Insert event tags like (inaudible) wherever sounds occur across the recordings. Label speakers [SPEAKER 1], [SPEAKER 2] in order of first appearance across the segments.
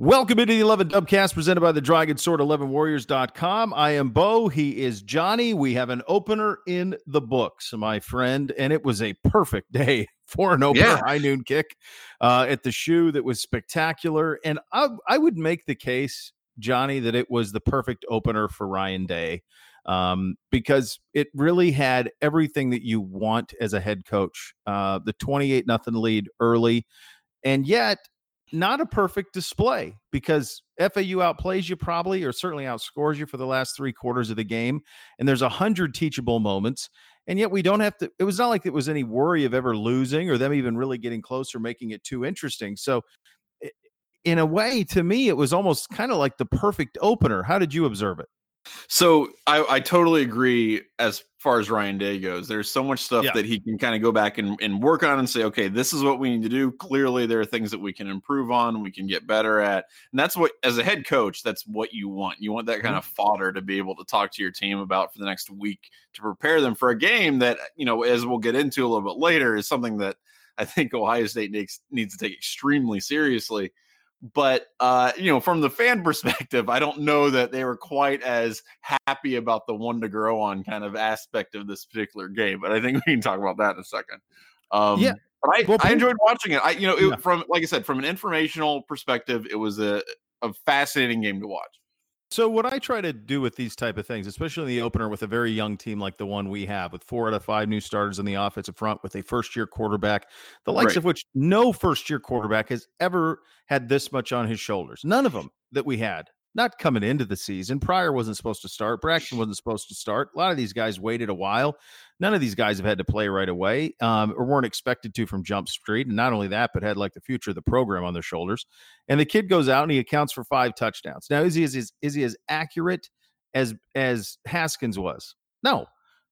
[SPEAKER 1] Welcome into the 11 Dubcast presented by the Dragon Sword 11warriors.com. I am Beau. He is Johnny. We have an opener in the books, my friend, and it was a perfect (laughs) day for an opener yeah. high noon kick uh, at the shoe that was spectacular. And I, I would make the case, Johnny, that it was the perfect opener for Ryan Day um, because it really had everything that you want as a head coach. Uh, the 28 nothing lead early. And yet, not a perfect display because FAU outplays you probably or certainly outscores you for the last three quarters of the game. And there's a hundred teachable moments. And yet we don't have to, it was not like it was any worry of ever losing or them even really getting close or making it too interesting. So, in a way, to me, it was almost kind of like the perfect opener. How did you observe it?
[SPEAKER 2] So I, I totally agree as far as Ryan Day goes. There's so much stuff yeah. that he can kind of go back and, and work on and say, okay, this is what we need to do. Clearly, there are things that we can improve on, we can get better at. And that's what, as a head coach, that's what you want. You want that kind mm-hmm. of fodder to be able to talk to your team about for the next week to prepare them for a game that, you know, as we'll get into a little bit later, is something that I think Ohio State needs, needs to take extremely seriously but uh, you know, from the fan (laughs) perspective, I don't know that they were quite as happy about the one to grow on kind of aspect of this particular game. But I think we can talk about that in a second. Um, yeah, but I, well, I enjoyed watching it. I, you know, it, yeah. from like I said, from an informational perspective, it was a, a fascinating game to watch.
[SPEAKER 1] So what I try to do with these type of things, especially in the opener with a very young team like the one we have, with four out of five new starters in the offensive front, with a first year quarterback, the likes right. of which no first year quarterback has ever had this much on his shoulders. None of them that we had not coming into the season. Pryor wasn't supposed to start. Braxton wasn't supposed to start. A lot of these guys waited a while. None of these guys have had to play right away um, or weren't expected to from Jump Street. And not only that, but had like the future of the program on their shoulders. And the kid goes out and he accounts for five touchdowns. Now, is he, is, is he as accurate as as Haskins was? No.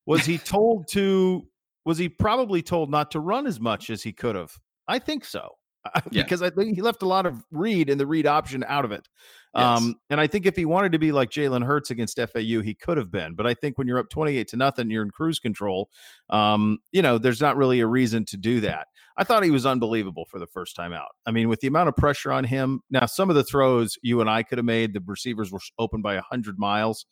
[SPEAKER 1] Was he told to, was he probably told not to run as much as he could have? I think so. (laughs) Yeah. because I think he left a lot of read and the read option out of it. Yes. Um, and I think if he wanted to be like Jalen Hurts against FAU, he could have been. But I think when you're up 28 to nothing, you're in cruise control. Um, you know, there's not really a reason to do that. I thought he was unbelievable for the first time out. I mean, with the amount of pressure on him, now some of the throws you and I could have made, the receivers were open by 100 miles.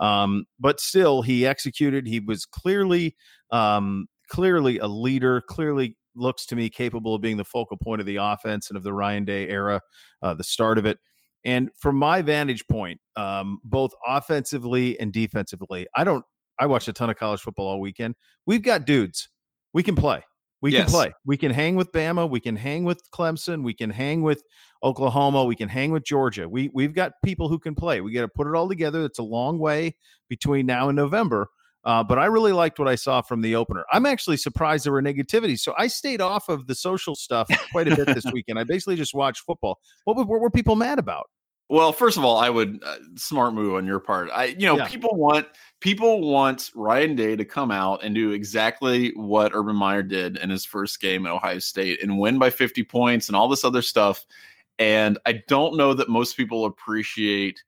[SPEAKER 1] Um, but still, he executed. He was clearly, um, clearly a leader, clearly looks to me capable of being the focal point of the offense and of the Ryan Day era, uh, the start of it. And from my vantage point, um, both offensively and defensively, I don't. I watched a ton of college football all weekend. We've got dudes. We can play. We yes. can play. We can hang with Bama. We can hang with Clemson. We can hang with Oklahoma. We can hang with Georgia. We we've got people who can play. We got to put it all together. It's a long way between now and November. Uh, but I really liked what I saw from the opener. I'm actually surprised there were negativity. So I stayed off of the social stuff quite a bit this (laughs) weekend. I basically just watched football. What, what were people mad about?
[SPEAKER 2] Well, first of all, I would uh, smart move on your part. I, you know, yeah. people want people want Ryan Day to come out and do exactly what Urban Meyer did in his first game at Ohio State and win by 50 points and all this other stuff. And I don't know that most people appreciate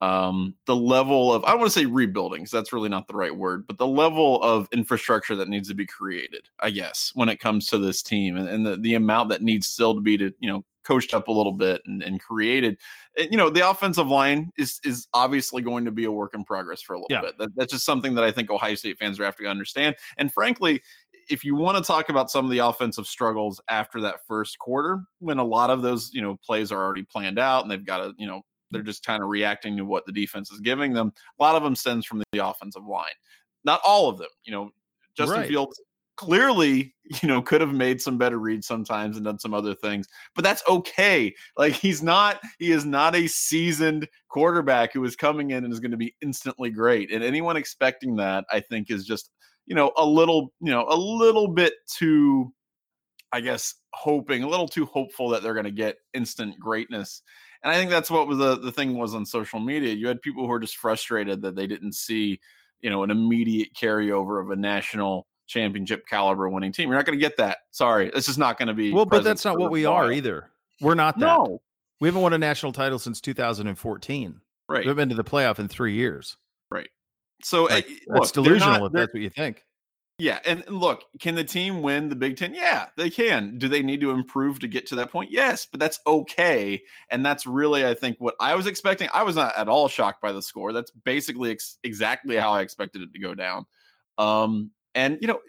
[SPEAKER 2] um, the level of I want to say rebuilding because that's really not the right word, but the level of infrastructure that needs to be created, I guess, when it comes to this team and, and the, the amount that needs still to be to you know coached up a little bit and, and created. And, you know, the offensive line is is obviously going to be a work in progress for a little yeah. bit. That, that's just something that I think Ohio State fans are have to understand. And frankly, if you want to talk about some of the offensive struggles after that first quarter, when a lot of those you know plays are already planned out and they've got to you know they're just kind of reacting to what the defense is giving them. A lot of them stems from the offensive line. Not all of them. You know, Justin right. Fields clearly, (laughs) you know, could have made some better reads sometimes and done some other things, but that's okay. Like he's not, he is not a seasoned quarterback who is coming in and is going to be instantly great. And anyone expecting that, I think, is just, you know, a little, you know, a little bit too, I guess, hoping, a little too hopeful that they're going to get instant greatness. And I think that's what was the, the thing was on social media. You had people who were just frustrated that they didn't see, you know, an immediate carryover of a national championship caliber winning team. You're not going to get that. Sorry, this is not going to be.
[SPEAKER 1] Well, but that's not what we are either. We're not that. No. We haven't won a national title since 2014. Right. We have been to the playoff in three years.
[SPEAKER 2] Right. So
[SPEAKER 1] like, uh, that's delusional if that's what you think.
[SPEAKER 2] Yeah, and look, can the team win the Big Ten? Yeah, they can. Do they need to improve to get to that point? Yes, but that's okay. And that's really, I think, what I was expecting. I was not at all shocked by the score. That's basically ex- exactly how I expected it to go down. Um, and you know,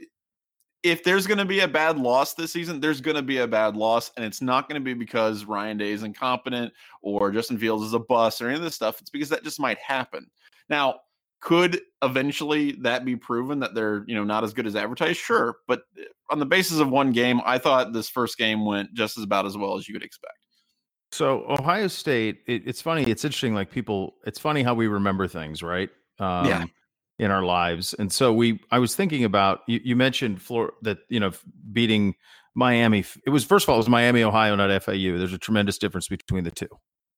[SPEAKER 2] if there's going to be a bad loss this season, there's going to be a bad loss, and it's not going to be because Ryan Day is incompetent or Justin Fields is a bust or any of this stuff. It's because that just might happen. Now, could eventually that be proven that they're you know not as good as advertised? Sure, but eh, on the basis of one game, I thought this first game went just as about as well as you could expect.
[SPEAKER 1] So Ohio State, it, it's funny. It's interesting. Like people, it's funny how we remember things, right?
[SPEAKER 2] Um, yeah.
[SPEAKER 1] In our lives, and so we. I was thinking about you. You mentioned Florida that you know beating Miami. It was first of all, it was Miami, Ohio, not FAU. There's a tremendous difference between the two.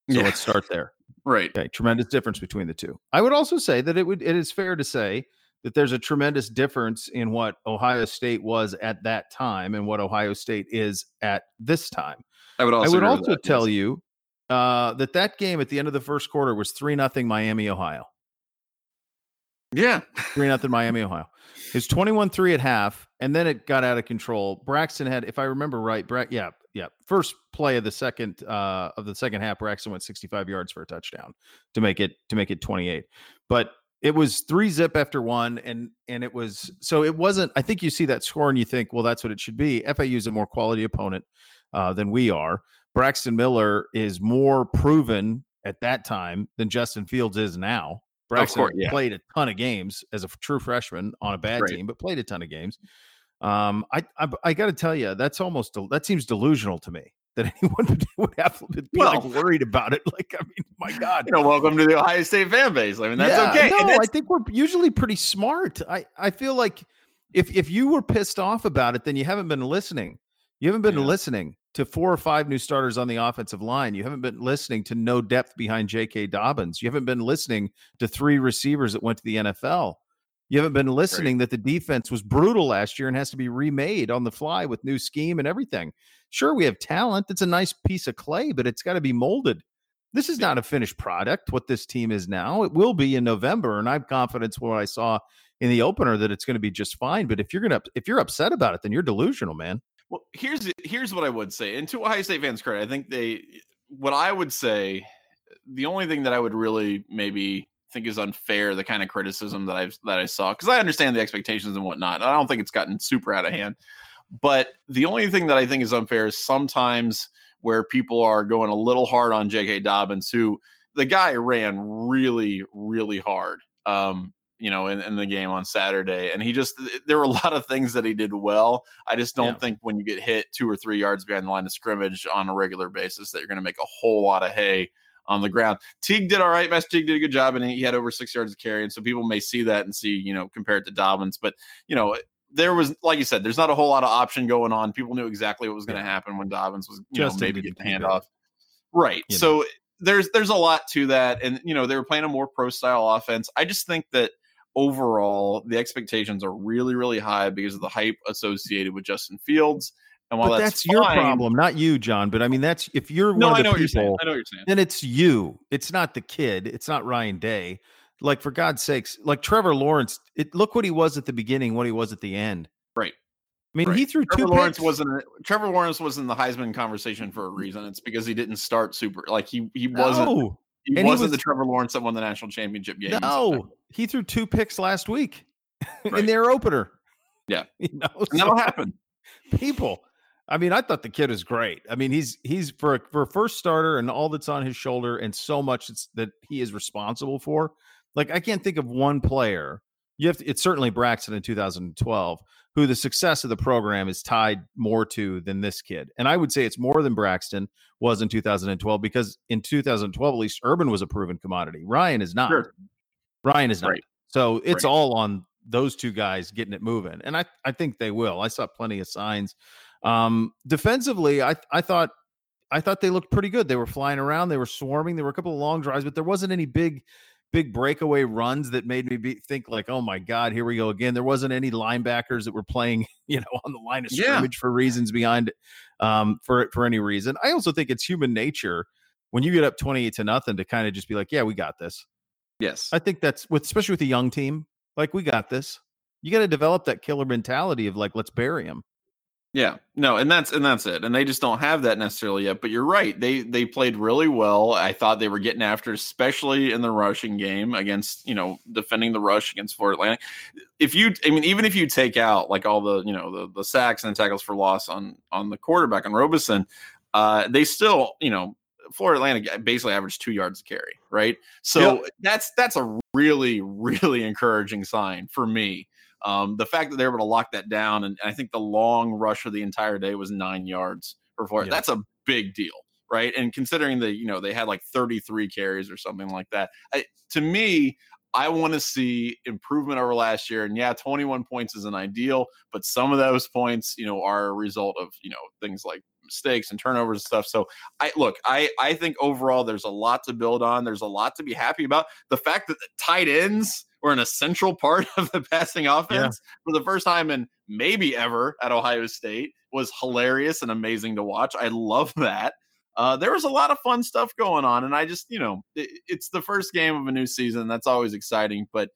[SPEAKER 1] So yeah. let's start there.
[SPEAKER 2] Right.
[SPEAKER 1] Okay. Tremendous difference between the two. I would also say that it would it is fair to say that there's a tremendous difference in what Ohio State was at that time and what Ohio State is at this time.
[SPEAKER 2] I would also,
[SPEAKER 1] I would also that, tell yes. you uh, that that game at the end of the first quarter was three nothing Miami Ohio.
[SPEAKER 2] Yeah,
[SPEAKER 1] three nothing Miami Ohio. It's twenty one three at half, and then it got out of control. Braxton had, if I remember right, Bra- yeah, yeah, first play of the second uh, of the second half, Braxton went 65 yards for a touchdown to make it to make it 28. But it was three zip after one, and and it was so it wasn't. I think you see that score and you think, well, that's what it should be. FAU is a more quality opponent uh, than we are. Braxton Miller is more proven at that time than Justin Fields is now. Braxton course, yeah. played a ton of games as a true freshman on a bad right. team, but played a ton of games. Um, I I, I got to tell you, that's almost that seems delusional to me that (laughs) anyone would would have be well, like worried about it. (laughs) Like, I mean, my God,
[SPEAKER 2] you know, welcome to the Ohio State fan base. I mean, that's yeah, okay.
[SPEAKER 1] No, I think we're usually pretty smart. I I feel like if if you were pissed off about it, then you haven't been listening. You haven't been yeah. listening to four or five new starters on the offensive line. You haven't been listening to no depth behind J.K. Dobbins. You haven't been listening to three receivers that went to the NFL. You haven't been listening right. that the defense was brutal last year and has to be remade on the fly with new scheme and everything. Sure, we have talent. It's a nice piece of clay, but it's got to be molded. This is not a finished product, what this team is now. It will be in November, and I'm confident what I saw in the opener that it's going to be just fine. But if you're gonna if you're upset about it, then you're delusional, man.
[SPEAKER 2] Well, here's here's what I would say. And to Ohio State fans' credit, I think they what I would say, the only thing that I would really maybe think is unfair the kind of criticism that I've that I saw because I understand the expectations and whatnot. I don't think it's gotten super out of hand. But the only thing that I think is unfair is sometimes where people are going a little hard on J.K. Dobbins, who the guy ran really, really hard. Um, you know, in, in, the game on Saturday. And he just, there were a (laughs) lot of things that he did well. I just don't yeah. think when you get hit two or three yards behind the line of scrimmage on a regular basis that you're going to make a whole lot of hay on the ground. Teague did all right. Best Teague did a good job, and he had over six yards of carry. And so people may see that and see, you know, compare it to Dobbins. But, you know, there was, like you said, there's not a whole lot of option going on. People knew exactly what was going to happen when Dobbins was, you Just know, maybe getting the handoff. Right. You so know. there's there's a lot to that. And, you know, they were playing a more pro style offense. I just think that overall the expectations are really, really high because of the hype associated with Justin Fields.
[SPEAKER 1] And while but that's, that's fine, your problem, not you, John. But I mean, that's if you're no, one of the people,
[SPEAKER 2] I know what you're saying.
[SPEAKER 1] Then it's you. It's not the kid. It's not Ryan Day. Like for God's sakes, like Trevor Lawrence. It look what he was at the beginning, what he was at the end.
[SPEAKER 2] Right.
[SPEAKER 1] I mean,
[SPEAKER 2] right.
[SPEAKER 1] he threw
[SPEAKER 2] Trevor
[SPEAKER 1] two.
[SPEAKER 2] Lawrence
[SPEAKER 1] picks.
[SPEAKER 2] wasn't. Trevor Lawrence was in the Heisman conversation for a reason. It's because he didn't start super. Like he he wasn't. No. He and wasn't he was, the Trevor Lawrence that won the national championship game.
[SPEAKER 1] No, he threw two picks last week (laughs) right. in their opener.
[SPEAKER 2] Yeah, (laughs)
[SPEAKER 1] you know,
[SPEAKER 2] so that'll happen.
[SPEAKER 1] People, I mean, I thought the kid is great. I mean, he's he's for a, for a first starter and all that's on his shoulder and so much that he is responsible for. Like I can't think of one player. You have to, it's certainly Braxton in 2012 who the success of the program is tied more to than this kid. And I would say it's more than Braxton was in 2012 because in 2012 at least Urban was a proven commodity. Ryan is not. Sure. Ryan is not. Right. So it's right. all on those two guys getting it moving. And I I think they will. I saw plenty of signs um, defensively, I I thought I thought they looked pretty good. They were flying around, they were swarming. There were a couple of long drives, but there wasn't any big big breakaway runs that made me be, think like, oh my god, here we go again. There wasn't any linebackers that were playing, (laughs) you know, on the line of scrimmage yeah. for reasons behind it, um, for for any reason. I also think it's human nature when you get up twenty eight to nothing to kind of just be like, yeah, we got this.
[SPEAKER 2] Yes,
[SPEAKER 1] I think that's with especially with a young team, like we got this. you got to develop that killer mentality of like, let's bury him.
[SPEAKER 2] Yeah, no, and that's and that's it. And they just don't have that necessarily yet. But you're right; they they played really well. I thought they were getting after, especially in the rushing game against you know defending the rush against Florida Atlantic. If you, I mean, even if you take out like all the you know the the sacks and tackles for loss on on the quarterback on Robison, uh, they still you know Florida Atlantic basically averaged two yards a carry, right? So yep. that's that's a really really encouraging sign for me um, the fact that they're able to lock that down, and I think the long rush of the entire day was nine yards for Florida. That's a big deal, right? And considering that you know they had like 33 carries or something like that, I, to me, I want to see improvement over last year. And yeah, 21 points is an ideal, but some of those points, you know, are a result of you know things like mistakes and turnovers and stuff. So I look, I I think overall there's a lot to build on. There's a lot to be happy about. The fact that the tight ends were an essential (laughs) part of the passing offense yeah. for the first time in maybe ever at Ohio State was hilarious and amazing to watch. I love that. Uh, there was a lot of fun stuff going on, and I just, you know, it, it's the first game of a new season. That's always exciting. But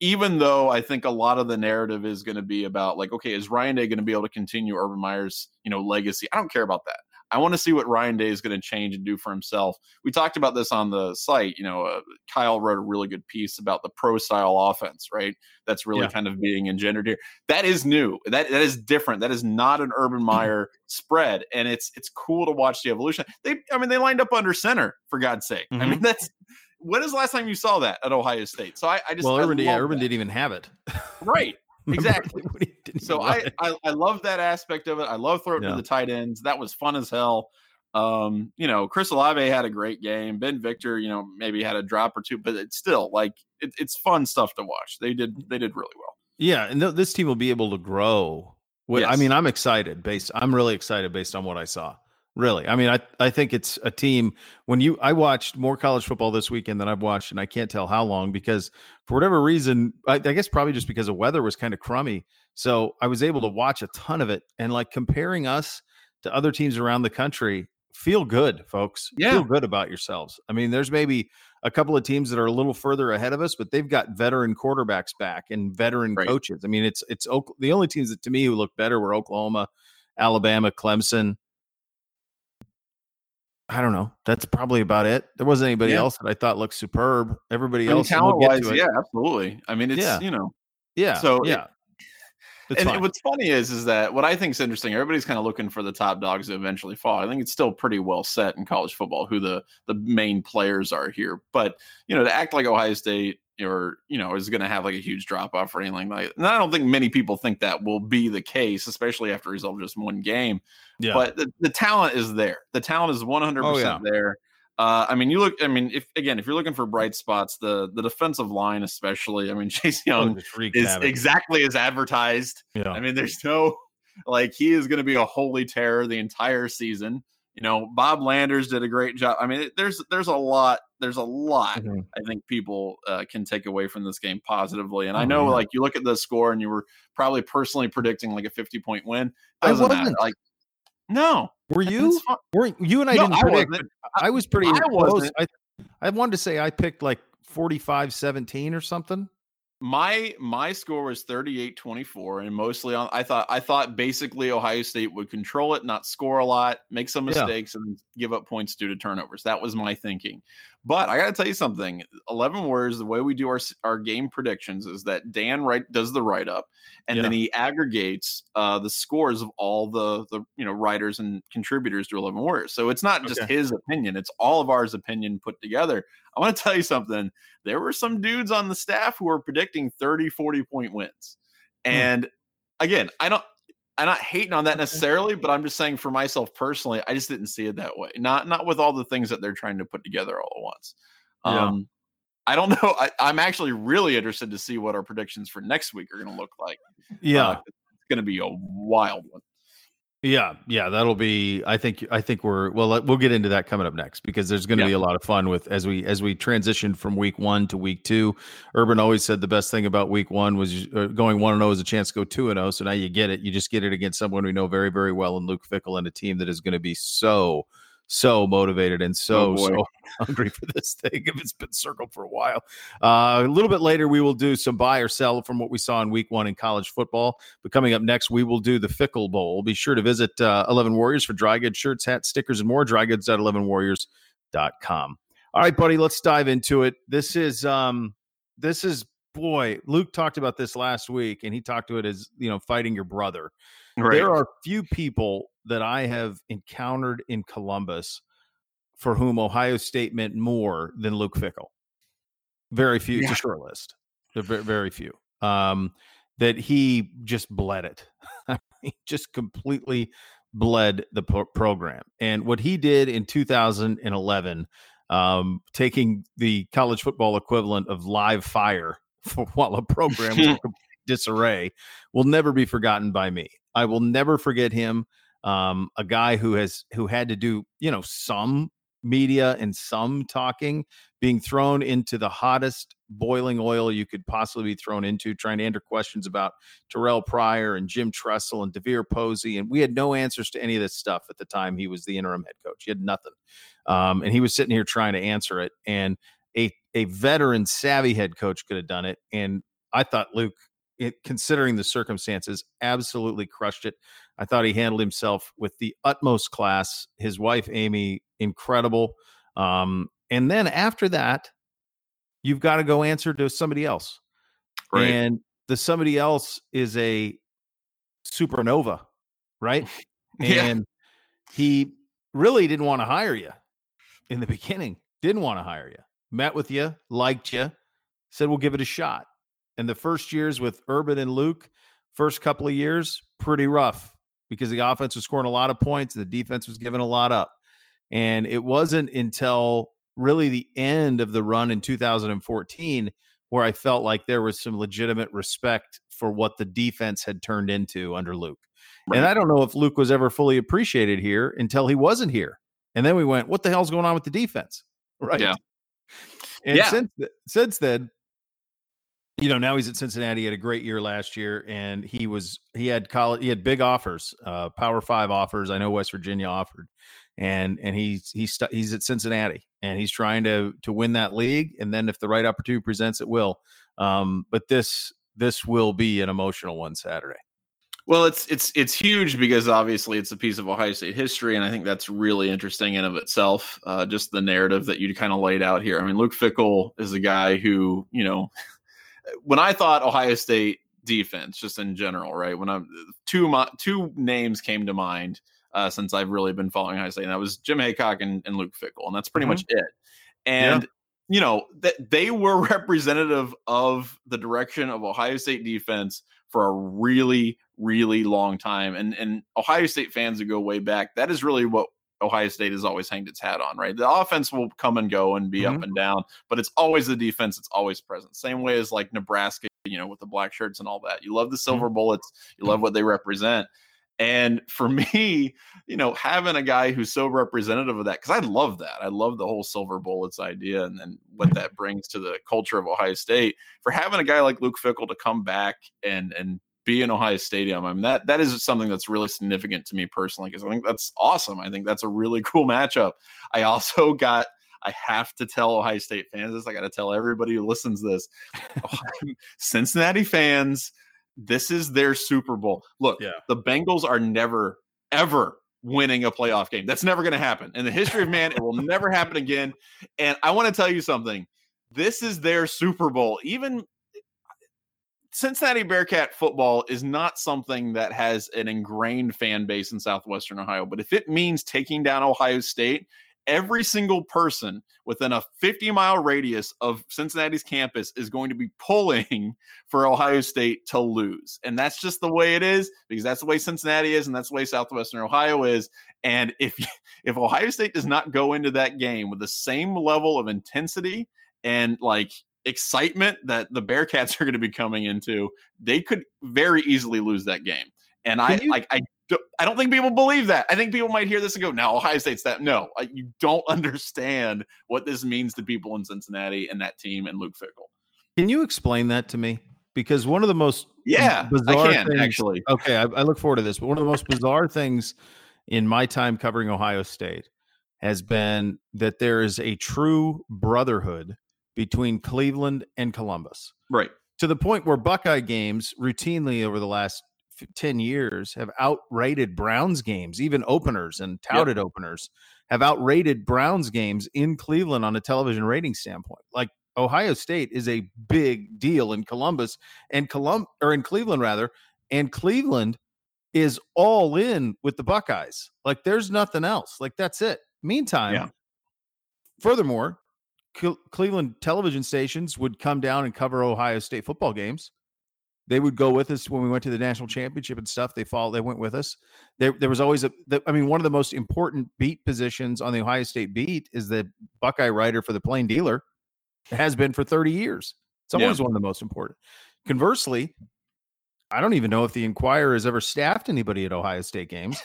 [SPEAKER 2] even though I think a lot of the narrative is going to be about like, okay, is Ryan Day going to be able to continue Urban Meyer's, you know, legacy? I don't care about that. I want to see what Ryan Day is going to change and do for himself. We talked about this on the site. You know, uh, Kyle wrote a really good piece about the pro style offense, right? That's really yeah. kind of being engendered here. That is new. That that is different. That is not an Urban Meyer spread, and it's it's cool to watch the evolution. They, I mean, they lined up under center for God's sake. Mm-hmm. I mean, that's when is the last time you saw that at Ohio State? So I, I just
[SPEAKER 1] well, Urban,
[SPEAKER 2] yeah,
[SPEAKER 1] Urban didn't even have it.
[SPEAKER 2] right. (laughs) exactly. so I, I, I love that aspect of it. I love throwing yeah. to the tight ends. That was fun as hell. Um, you know, Chris Olave had a great game. Ben Victor, you know, maybe had a drop or two, but it's still like it, it's fun stuff to watch. They did they did really well.
[SPEAKER 1] Yeah, and th- this team will be able to grow. With, yes. I mean, I'm excited based. I'm really excited based on what I saw. Really, I mean, I I think it's a team. When you, I watched more college football this weekend than I've watched, and I can't tell how long because for whatever reason, I, I guess probably just because the weather was kind of crummy. So I was able to watch a ton of it, and like comparing us to other teams around the country, feel good, folks. Yeah. Feel good about yourselves. I mean, there's maybe a couple of teams that are a little further ahead of us, but they've got veteran quarterbacks back and veteran right. coaches. I mean, it's it's the only teams that to me who look better were Oklahoma, Alabama, Clemson. I don't know. That's probably about it. There wasn't anybody yeah. else that I thought looked superb. Everybody I mean, else,
[SPEAKER 2] talent wise, yeah, absolutely. I mean, it's yeah. you know,
[SPEAKER 1] yeah. So yeah,
[SPEAKER 2] it, and fine. what's funny is, is that what I think is interesting. Everybody's kind of looking for the top dogs to eventually fall. I think it's still pretty well set in college football who the the main players are here. But you know, to act like Ohio State or you know is going to have like a huge drop off or anything like that. And I don't think many people think that will be the case, especially after result just one game. Yeah. But the, the talent is there. The talent is 100% oh, yeah. there. Uh, I mean, you look. I mean, if again, if you're looking for bright spots, the the defensive line, especially. I mean, (laughs) Chase oh, Young oh, is havoc. exactly as advertised. Yeah. I mean, there's no (laughs) like he is going to be a holy terror the entire season. You know, Bob Landers did a great job. I mean, there's there's a lot there's a lot mm-hmm. I think people uh, can take away from this game positively. And oh, I know, yeah. like you look at the score and you were probably personally predicting like a 50 point win.
[SPEAKER 1] Doesn't I wasn't
[SPEAKER 2] matter. like no.
[SPEAKER 1] Were you? Were you and I no, didn't I predict? Wasn't. I was pretty I close. I, I wanted to say I picked like 45 17 or something
[SPEAKER 2] my my score was 38-24 and mostly on I thought I thought basically Ohio State would control it, not score a lot, make some mistakes yeah. and give up points due to turnovers. That was my thinking. But I got to tell you something. 11 words the way we do our our game predictions is that Dan write does the write up and yeah. then he aggregates uh, the scores of all the the you know writers and contributors to 11 words. So it's not just okay. his opinion, it's all of ours opinion put together. I want to tell you something. There were some dudes on the staff who were predicting 30, 40 point wins. Hmm. And again, I don't I'm not hating on that necessarily, but I'm just saying for myself personally, I just didn't see it that way. Not not with all the things that they're trying to put together all at once. Yeah. Um, I don't (laughs) know. I, am actually really interested to see what our predictions for next week are going to look like.
[SPEAKER 1] Yeah, uh,
[SPEAKER 2] it's going to be a wild one.
[SPEAKER 1] Yeah, yeah, that'll be. I think. I think we're well. We'll get into that coming up next because there's going to yeah. be a lot of fun with as we as we transition from week one to week two. Urban always said the best thing about week one was uh, going one and zero oh is a chance to go two and zero. Oh, so now you get it. You just get it against someone we know very very well in Luke Fickell and a team that is going to be so so motivated and so oh so (laughs) (laughs) hungry for this thing if it's been circled for a while. Uh, a little bit later, we will do some buy or sell from what we saw in week one in college football. But coming up next, we will do the Fickell Bowl. Be sure to visit uh, 11 Warriors for dry goods, shirts, hats, stickers, and more. Drygoods.11warriors.com. All right, buddy, let's dive into it. This is um this is boy, Luke talked about this last week and he talked to it as, you know, fighting your brother. Right. There are few people that I have encountered in Columbus for whom Ohio State meant more than Luke Fickell. Very few. Yeah. It's a short list. Very, very few. Um, that he just bled it. (laughs) he just completely bled the pro- program. And what he did in 2011, um, taking the college football equivalent of live fire for, (laughs) while a program was in (laughs) disarray, will never be forgotten by me. I will never forget him. Um, a guy who has who had to do you know some media and some talking being thrown into the hottest boiling oil you could possibly be thrown into, trying to answer questions about Terrell Pryor and Jim Tressel and DeVier Posey. And we had no answers to any of this stuff at the time he was the interim head coach. He had nothing. Um, and he was sitting here trying to answer it. And a, a veteran, savvy head coach could have done it. And I thought Luke, it, considering the circumstances, absolutely crushed it. I thought he handled himself with the utmost class. His wife, Amy, incredible. Um, and then after that, you've got to go answer to somebody else. Right. And the somebody else is a supernova, right? (laughs) yeah. And he really didn't want to hire you in the beginning, didn't want to hire you, met with you, liked you, said, we'll give it a shot. And the first years with Urban and Luke, first couple of years, pretty rough because the offense was scoring a lot of points, the defense was giving a lot up. And it wasn't until really the end of the run in 2014 where I felt like there was some legitimate respect for what the defense had turned into under Luke. Right. And I don't know if Luke was ever fully appreciated here until he wasn't here. And then we went, what the hell's going on with the defense? (laughs) Right.
[SPEAKER 2] Yeah.
[SPEAKER 1] And yeah. since since then, you know, now he's at Cincinnati. He had a great year last year, and he was he had college he had big offers, uh, Power Five offers. I know West Virginia offered, and and he's he's he's at Cincinnati, and he's trying to to win that league. And then if the right opportunity presents, it will. Um, but this this will be an emotional one Saturday.
[SPEAKER 2] Well, it's it's it's huge because obviously it's a piece of Ohio State history, and I think that's really interesting in of itself. Uh, just the narrative that you kind of laid out here. I mean, Luke Fickell is a guy who you know when I thought Ohio State defense, just in general, right? When I'm two two names came to mind uh, since I've really been following Ohio State, and that was Jim Heacock and, and Luke Fickell, and that's pretty mm-hmm. much it. And yeah. you know that they were (laughs) representative of the direction of Ohio State defense for a really, really long time. And and Ohio State fans who go way back, that is really what Ohio State has always hanged its hat on, right? The offense will come and go and be mm-hmm. up and down, but it's always the defense. It's always present. Same way as like Nebraska, you know, with the black shirts and all that. You love the silver mm-hmm. bullets. You love what they represent. And for (laughs) me, you know, having a guy who's so representative of that, because I love that. I love the whole silver bullets idea and then what that brings to the culture of Ohio State. For having a guy like Luke Fickell to come back and and be in Ohio Stadium. I mean that that is something that's really significant to me personally because I think that's awesome. I think that's a really (laughs) cool matchup. I also got I have to tell Ohio State fans this. I got to tell everybody who listens this. (laughs) Cincinnati fans, this is their Super Bowl. Look, yeah. the Bengals are never ever winning a playoff game. That's never going to happen. In the history of man, it will never happen again. And I want to tell you something. This is their Super Bowl. Even Cincinnati Bearcat football is not something that has an ingrained fan base in Southwestern Ohio. But if it means taking down Ohio State, every single person within a 50 mile radius of Cincinnati's campus is going to be pulling (laughs) for Ohio State to lose. And that's just the way it is because that's the way Cincinnati is and that's the way Southwestern Ohio is. And if (laughs) if Ohio State does not go into that game with the same level of intensity and like excitement that the Bearcats (laughs) are going to be coming into, they could very easily lose that game. And I you, like I I don't think people believe that. I think people might hear this and go, "No, Ohio State's that." No, you don't (laughs) understand what this means to people in Cincinnati and that team and Luke Fickell.
[SPEAKER 1] Can you explain that to me? Because one of the most
[SPEAKER 2] yeah, bizarre I can things, actually.
[SPEAKER 1] Okay, I, I look forward to this. But one of the most bizarre things in my time covering Ohio State has been that there is a true brotherhood between Cleveland and Columbus.
[SPEAKER 2] Right.
[SPEAKER 1] To the point where Buckeye games routinely over the last 10 years have outrated Browns games, even openers and touted yep. openers have outrated Browns games in Cleveland on a television rating standpoint. Like Ohio State is a big deal in Columbus and Colum or in Cleveland rather, and Cleveland is all in with the Buckeyes. Like there's nothing else. Like that's it. Meantime, yeah. furthermore, Cleveland television stations would come down and cover Ohio State football games. They would go with us when we went to the national championship and stuff. They followed. They went with us. There, there was always a. The, I mean, one of the most important beat positions on the Ohio State beat is the Buckeye writer for the Plain Dealer. It has been for thirty years. It's always yeah. one of the most important. Conversely, I don't even know if the Inquirer has ever staffed anybody at Ohio State games.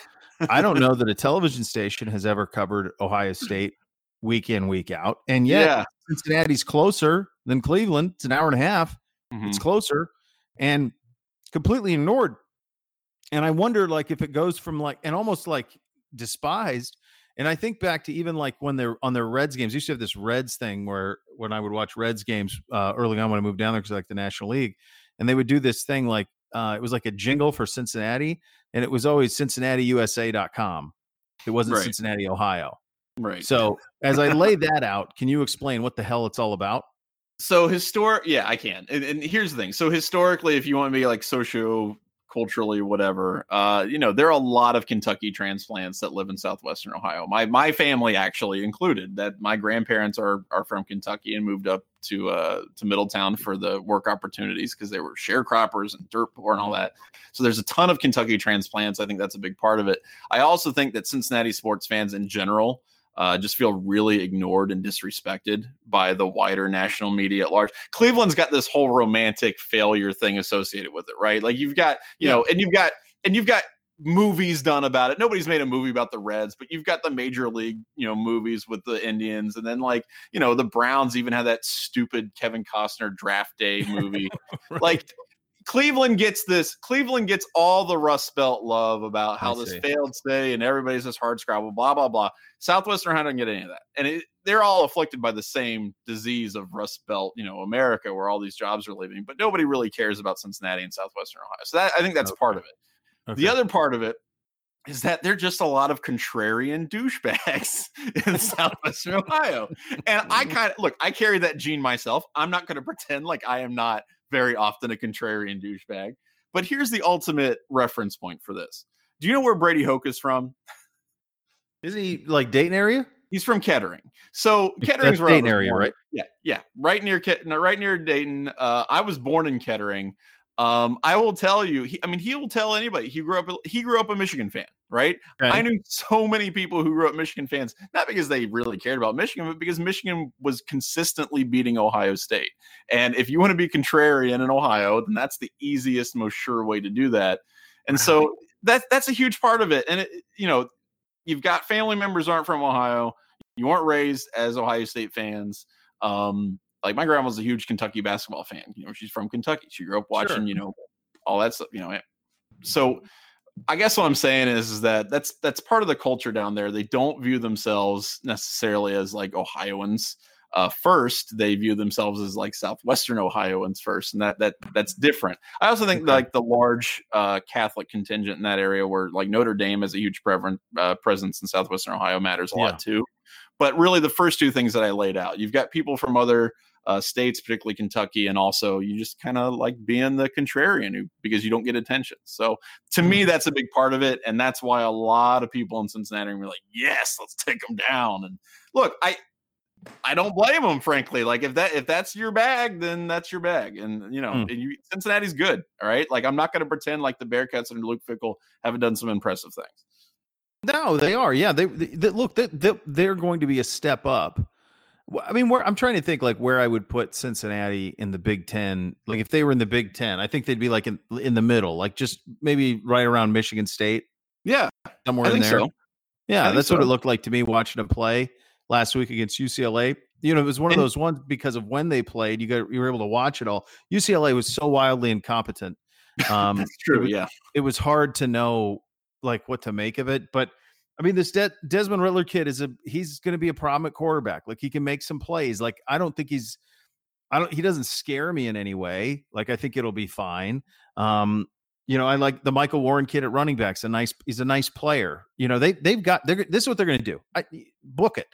[SPEAKER 1] I don't know that a television station has ever covered Ohio State week in, week out. And yet yeah. Cincinnati's closer than Cleveland. It's an hour and a half. Mm-hmm. It's closer and completely ignored. And I wonder like if it goes from like and almost like despised. And I think back to even like when they're on their Reds games, used to have this Reds thing where when I would watch Reds games uh, early on when I moved down there because like the National League, and they would do this thing like uh, it was like a jingle for Cincinnati, and it was always CincinnatiUSA.com. It wasn't right. Cincinnati, Ohio.
[SPEAKER 2] Right.
[SPEAKER 1] So as I lay that out, can you explain what the hell it's all about?
[SPEAKER 2] So historic, yeah, I can. And, and, here's the thing. So historically, if you want to be like socio culturally, whatever, uh, you know, there are a lot of Kentucky transplants that live in southwestern Ohio. My my family actually included. That my grandparents are are from Kentucky and moved up to uh to Middletown for the work opportunities because they were sharecroppers and dirt poor and all that. So there's a ton of Kentucky transplants. I think that's a big part of it. I also think that Cincinnati sports fans in general uh, just feel really ignored and disrespected by the wider national media at large. Cleveland's got this whole romantic failure thing associated with it, right? Like you've got, you yeah. know, and you've got, and you've got movies done about it. Nobody's made a movie about the Reds, but you've got the major league, you know, movies with the Indians, and then like, you know, the Browns even had that stupid Kevin Costner draft day movie. (laughs) right. Like Cleveland gets this. Cleveland gets all the Rust Belt love about how this failed state and everybody's this hard scrabble, blah blah blah. Southwestern Ohio doesn't get any of that, and it, they're all afflicted by the same disease of Rust Belt, you know, America, where all these jobs are leaving. But nobody really cares about Cincinnati and Southwestern Ohio. So that I think that's okay. part of it. Okay. The other part of it is that they're just a lot of contrarian douchebags (laughs) in southwestern (laughs) Ohio. And I kind of look, I carry that gene myself. I'm not going to pretend like I am not very often a contrarian douchebag. But here's the ultimate reference point for this. Do you know where Brady Hoke is from?
[SPEAKER 1] Is he like Dayton area?
[SPEAKER 2] He's from Kettering. So Kettering's
[SPEAKER 1] right Dayton area, right?
[SPEAKER 2] Yeah, yeah, right near right near Dayton. Uh, I was born in Kettering. Um, I will tell you, he, I mean, he will tell anybody. He grew up. He grew up a Michigan fan, right? Okay. I knew so many people who grew up Michigan fans, not because they really cared about Michigan, but because Michigan was consistently beating Ohio State. And if you want to be contrarian in Ohio, then that's the easiest, most sure way to do that. And (laughs) so that's that's a huge part of it. And it, you know, you've got family members aren't from Ohio. You weren't raised as Ohio State fans. Um, like my grandma's a huge Kentucky basketball fan. You know, she's from Kentucky. She grew up watching, sure. you know, all that stuff. You know, so I guess what I'm saying is, is that that's that's part of the culture down there. They don't view themselves necessarily as like Ohioans uh, first. They view themselves as like Southwestern Ohioans first, and that that that's different. I also think like the large uh, Catholic contingent in that area, where like Notre Dame has a huge prevalent, uh, presence in Southwestern Ohio, matters a yeah. lot too. But really, the first two things that I laid out, you've got people from other uh, states, particularly Kentucky, and also you just kind of like being the contrarian who, because you don't get attention. So to me, mm-hmm. that's a big part of it, and that's why a lot of people in Cincinnati are like, "Yes, let's take them down." And look, I I don't blame them, frankly. Like if that if that's your bag, then that's your bag. And you know, mm. and you, Cincinnati's good. All right. Like I'm not going to pretend like the Bearcats and Luke Fickell haven't done some impressive things.
[SPEAKER 1] No, they are. Yeah, they, they, they look. They, they, they're going to be a step up. I mean, where I'm trying to think like where I would put Cincinnati in the Big Ten. Like if they were in the Big Ten, I think they'd be like in in the middle, like just maybe right around Michigan State.
[SPEAKER 2] Yeah,
[SPEAKER 1] somewhere in there. So. Yeah, that's so. what it looked like to me watching them play last week against UCLA. You know, it was one of those ones because of when they played. You got you were able to watch it all. UCLA was so wildly incompetent. (laughs)
[SPEAKER 2] Um, that's true.
[SPEAKER 1] It
[SPEAKER 2] yeah,
[SPEAKER 1] it was hard to know like what to make of it, but I mean, this De- Desmond Ridder kid is a he's going to be a problem at quarterback. Like he can make some plays. Like I don't think he's I don't he doesn't scare me in any way. Like I think it'll be fine. Um, you know, I like the Michael Warren kid at running backs. A nice he's a nice player. You know, they they've got they're this is what they're going to do. I book it.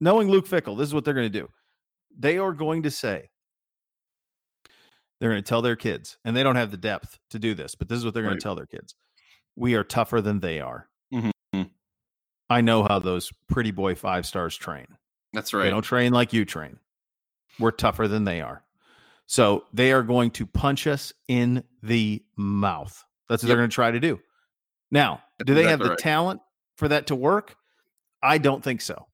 [SPEAKER 1] Knowing Luke Fickell, this is what they're going to do. They are going to say they're going to tell their kids, and they don't have the depth to do this, but this is what they're going right. to tell their kids. We are tougher than they are. I know how those pretty boy five stars train.
[SPEAKER 2] That's right.
[SPEAKER 1] They don't train like you train. We're tougher than they are. So they are going to punch us in the mouth. That's what yep. they're going to try to do. Now, do they have the right. talent for that to work? I don't think so.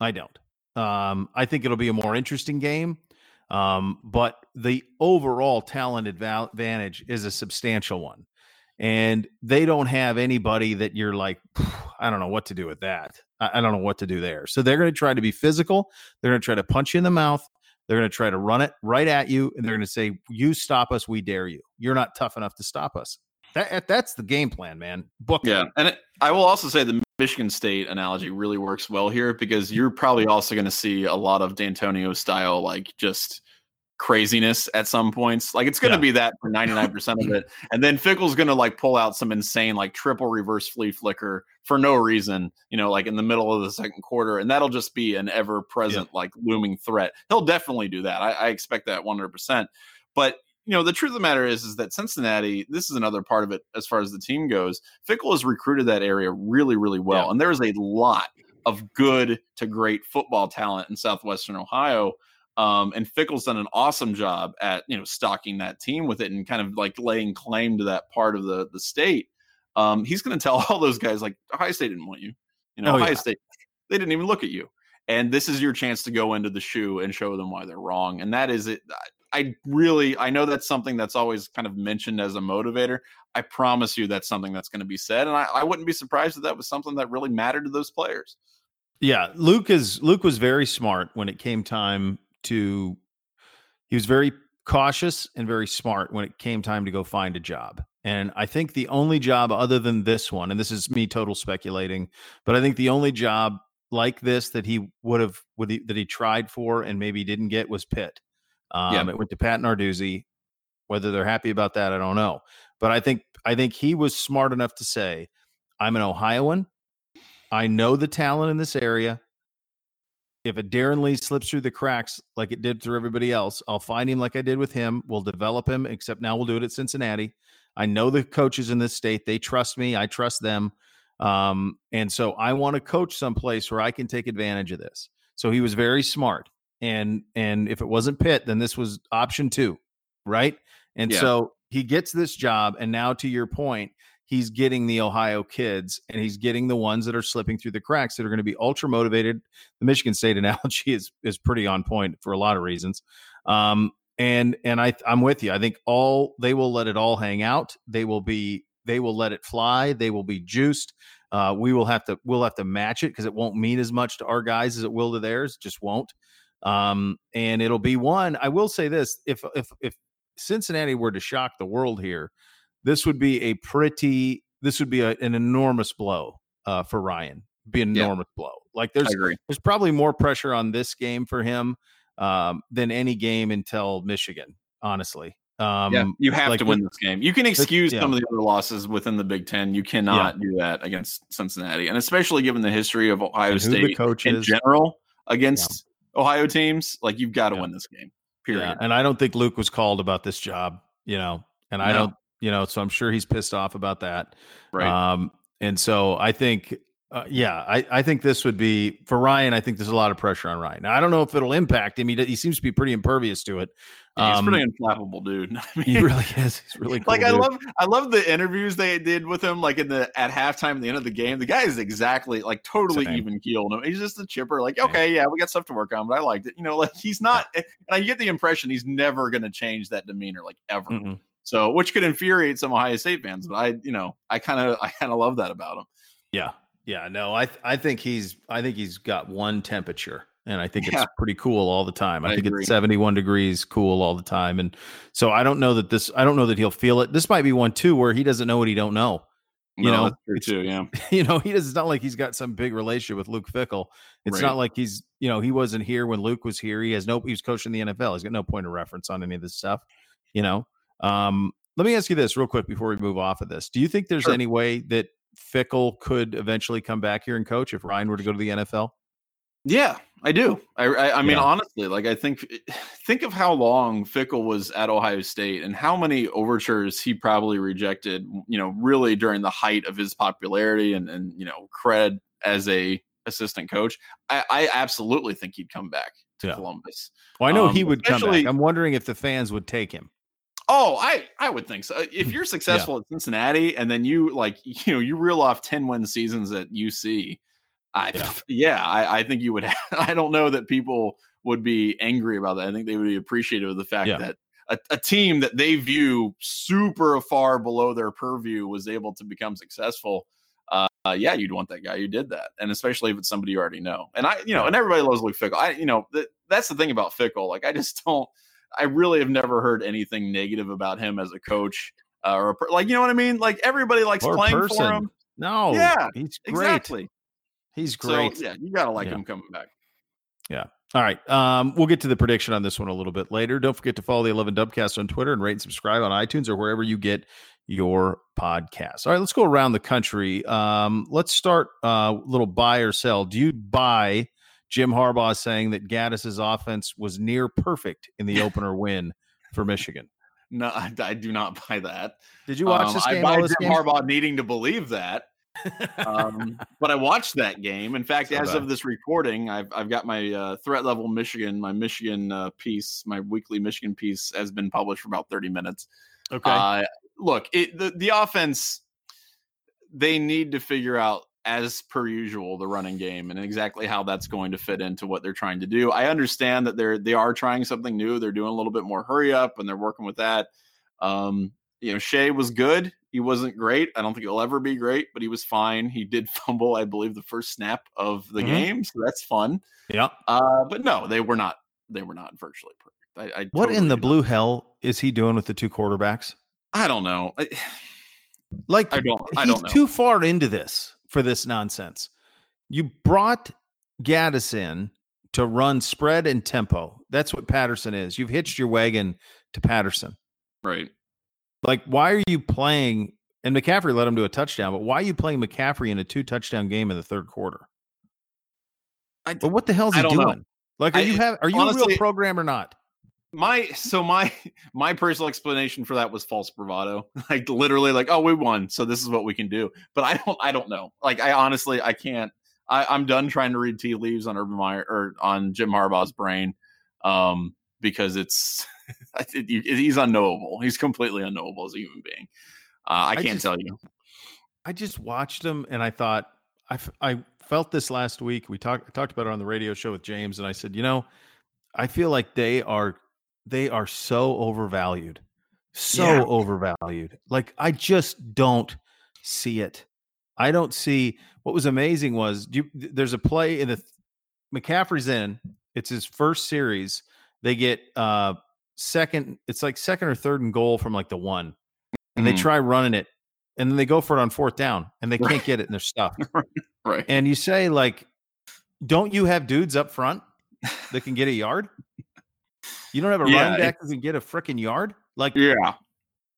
[SPEAKER 1] I don't. Um, I think it'll be a more interesting game. Um, but the overall talent advantage is a substantial one. And they don't have anybody that you're like, I don't know what to do with that. I, I don't know what to do there. So they're going to try to be physical. They're going to try to punch you in the mouth. They're going to try to run it right at you. And they're going to say, You stop us, we dare you. You're not tough enough to stop us. That, that's the game plan, man. Book.
[SPEAKER 2] Yeah. And it, I will also say the Michigan State analogy really works well here because you're probably also going to see a lot of Dantonio style, like just craziness at some points. Like it's going to yeah. be that for 99% of it. (laughs) And then Fickell's going to like pull out some insane like triple reverse flea flicker for no reason, you know, like in the middle of the second quarter. And that'll just be an ever present yeah. like looming threat. He'll definitely do that. I, I expect that 100%. But you know, the truth of the matter is, is that Cincinnati, this is another part of it as far as the team goes. Fickell has recruited that area really, really well. Yeah. And there is a lot of good to great football talent in Southwestern Ohio. Um, and Fickell's done an awesome job at you know stocking that team with it and kind of like laying claim to that part of the the state. Um, he's going (laughs) to tell all those guys like Ohio State didn't want you. You know, oh, Ohio yeah. State they didn't even look at you. And this is your chance to go into the shoe and show them why they're wrong. And that is it. I really I know that's something that's always kind of mentioned as a motivator. I promise you that's something that's going to be said, and I, I wouldn't be surprised if that was something that really mattered to those players.
[SPEAKER 1] Yeah, Luke is Luke was very smart when it came time to he was very cautious and very smart when it came time to go find a job. And I think the only job other than this one, and this is me total speculating, but I think the only job like this that he would have would he, that he tried for and maybe didn't get was Pitt. Um, yeah. It went to Pat Narduzzi. Whether they're happy about that, I don't know. But I think I think he was smart enough to say, "I'm an Ohioan. I know the talent in this area if a Darron Lee slips through the cracks like it did through everybody else, I'll find him like I did with him. We'll develop him, except now we'll do it at Cincinnati. I know the coaches in this state. They trust me. I trust them. Um, and so I want to coach someplace where I can take advantage of this. So he was very smart. And and if it wasn't Pitt, then this was option two, right? And yeah. so he gets this job. And now to your point, he's getting the Ohio kids and he's getting the ones that are slipping through the cracks that are going to be ultra motivated. The Michigan State (laughs) analogy is is pretty on point for a lot of reasons. Um, and and I I'm with you. I think all they will let it all hang out. They will be they will let it fly. They will be juiced. Uh, we will have to we'll have to match it because it won't mean as much to our guys as it will to theirs. Just won't. Um, and it'll be one. I will say this: if if if Cincinnati were to shock the world here, this would be a pretty this would be a, an enormous blow uh, for Ryan. Be an enormous yeah. blow. Like there's there's probably more pressure on this game for him um, than any game until Michigan. Honestly, um,
[SPEAKER 2] yeah, you have like to win this game. You can excuse yeah. some of the other losses within the Big Ten. You cannot yeah. do that against Cincinnati, and especially given the history of Ohio State in general against. Ohio teams. Like you've got to win this game. Period.
[SPEAKER 1] And I don't think Luke was called about this job. You know, and no. I don't you know, so I'm sure he's pissed off about that.
[SPEAKER 2] Right. Um,
[SPEAKER 1] and so I think, uh, yeah, I, I think this would be for Ryan. I think there's a lot of pressure on Ryan. Now, I don't know if it'll impact him. He, he seems to be pretty impervious to it.
[SPEAKER 2] Yeah, he's um, pretty unflappable, dude. (laughs)
[SPEAKER 1] I mean, he really is. He's really (laughs) cool,
[SPEAKER 2] like. I love, I love the interviews they did with him, like in the at halftime, at the end of the game. The guy is exactly like totally Same. even keeled. He's just a chipper. Like, okay, yeah, we got stuff to work on, but I liked it. You know, like he's not. And I get the impression he's never going to change that demeanor, like ever. Mm-mm. So, which could infuriate some Ohio State fans, mm. but I, you know, I kind of, I kind of love that about him.
[SPEAKER 1] Yeah, yeah, no, I, I think he's, I think he's got one temperature, and I think yeah. it's pretty cool all the time. I, I think agree. it's seventy-one degrees, cool all the time, and so I don't know that this, I don't know that he'll feel it. This might be one too where he doesn't know what he don't know. You
[SPEAKER 2] no,
[SPEAKER 1] know,
[SPEAKER 2] too. Yeah. (laughs)
[SPEAKER 1] You know, he does. It's not like he's got some big relationship with Luke Fickell. It's right. not like he's, you know, he wasn't here when Luke was here. He has no. He was coaching the NFL. He's got no point of reference on any of this stuff. You know. Um, let me ask you this real quick before we move off of this. Do you think there's sure. any way that Fickell could eventually come back here and coach if Ryan were to go to the NFL?
[SPEAKER 2] Yeah, I do. I, I, I mean, yeah. honestly, like I think, think of how long Fickell was at Ohio State and how many overtures he probably rejected. You know, really during the height of his popularity and and you know cred as a assistant coach. I, I absolutely think he'd come back to yeah. Columbus.
[SPEAKER 1] Well, I know um, he would come back. I'm wondering if the fans would take him.
[SPEAKER 2] Oh, I I would think so. If you're successful yeah. at Cincinnati and then you like you know you reel off ten win seasons at UC, I yeah, (laughs) yeah I, I, think you would. Have, (laughs) I don't know that people would be angry about that. I think they would be appreciative of the fact yeah. that a, a, team that they view super far below their purview was able to become successful. Uh, uh, yeah, you'd want that guy who did that, and especially if it's somebody you already know. And I, you know, and everybody loves Luke Fickell. I, you know, th- that's the thing about Fickell. Like, I just (laughs) don't. I really have never heard anything negative about him as a coach. Uh, or a, like, you know what I mean? Like everybody likes or playing for him.
[SPEAKER 1] No, yeah, he's great. Exactly. He's great.
[SPEAKER 2] So, yeah, you gotta like yeah. him coming back.
[SPEAKER 1] Yeah. All right. Um, we'll get to the prediction on this one a little bit later. Don't forget to follow the 11 Dubcast on Twitter and rate and subscribe on iTunes or wherever you get your podcasts. All right, let's go around the country. Um, let's start a uh, little buy or sell. Do you buy Jim Harbaugh saying that Gattis's offense was near perfect in the (laughs) opener win for Michigan?
[SPEAKER 2] No, I, I, do not buy that.
[SPEAKER 1] Did you watch um, this game?
[SPEAKER 2] I buy Jim game? Harbaugh needing to believe that um, (laughs) but I watched that game. In fact, so as bad. of this recording, I've I've got my uh, threat level Michigan, my Michigan uh, piece, my weekly Michigan piece has been published for about thirty minutes.
[SPEAKER 1] Okay.
[SPEAKER 2] Uh, look, it, the the offense they need to figure out as per usual the running game and exactly how that's going to fit into what they're trying to do. I understand that they're they are trying something new. They're doing a little bit more hurry up and they're working with that. Um, you know, Shea was good. He wasn't great. I don't think he'll ever be great, but he was fine. He did (laughs) fumble, I believe, the first snap of the mm-hmm. game, so that's fun.
[SPEAKER 1] Yeah.
[SPEAKER 2] Uh, but no, they were not. They were not virtually perfect. I, I
[SPEAKER 1] what totally in the blue hell is he doing with the two quarterbacks?
[SPEAKER 2] I don't know. I, (sighs)
[SPEAKER 1] like I don't. I don't know. too far into this for this nonsense. You brought Gattis in to run spread and tempo. That's what Patterson is. You've hitched your wagon to Patterson.
[SPEAKER 2] Right.
[SPEAKER 1] Like, why are you playing? And McCaffrey let him do a touchdown, but why are you playing McCaffrey in a two touchdown game in the third quarter? I, but what the hell is he doing? Know. Like, are I, you have are you honestly, a real program or not?
[SPEAKER 2] My so my (laughs) my personal explanation for that was false bravado. (laughs) Like literally, like, oh, we won, so this is what we can do. But I don't I don't know. Like, I honestly I can't. I, i'm done trying to read tea leaves on Urban Meyer or on Jim Harbaugh's brain, um, because it's (laughs) he's unknowable. He's completely unknowable as a human being. Uh, I can't I just, tell you.
[SPEAKER 1] I just watched him and I thought I, I felt this last week. We talked talked about it on the radio show with James, and I said, you know, I feel like they are they are so overvalued, so yeah. overvalued. Like I just don't see it. I don't see. What was amazing was you, there's a play in the McCaffrey's in. It's his first series. They get uh second, it's like second or third and goal from like the one, and mm. they try running it, and then they go for it on fourth down, and they can't get it, and they're stuck. (laughs)
[SPEAKER 2] right.
[SPEAKER 1] And you say like, don't you have dudes up front that can get a yard? You don't have a yeah, running back that can get a freaking yard? Like,
[SPEAKER 2] yeah.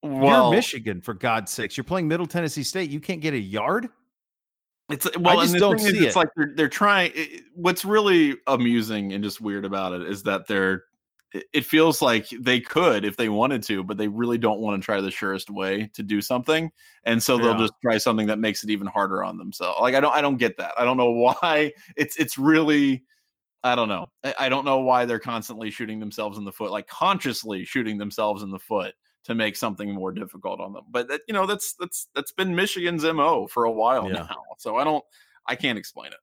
[SPEAKER 1] Well, you're Michigan for God's sakes. You're playing Middle Tennessee State. You can't get a yard.
[SPEAKER 2] It's well, I just don't see is, it. It's like they're they're trying. It, what's really amusing and just weird about it is that they're it feels like they could if they wanted to, but they really don't want to try the surest way to do something, and so they'll yeah. just try something that makes it even harder on themselves. Like I don't, I don't get that. I don't know (laughs) why it's it's really, I don't know. I don't know why they're constantly shooting themselves in the foot, like consciously shooting themselves in the foot to make something more difficult on them. But that, you know, that's that's that's been Michigan's mo for a while (laughs) yeah. now. So I don't, I can't explain it.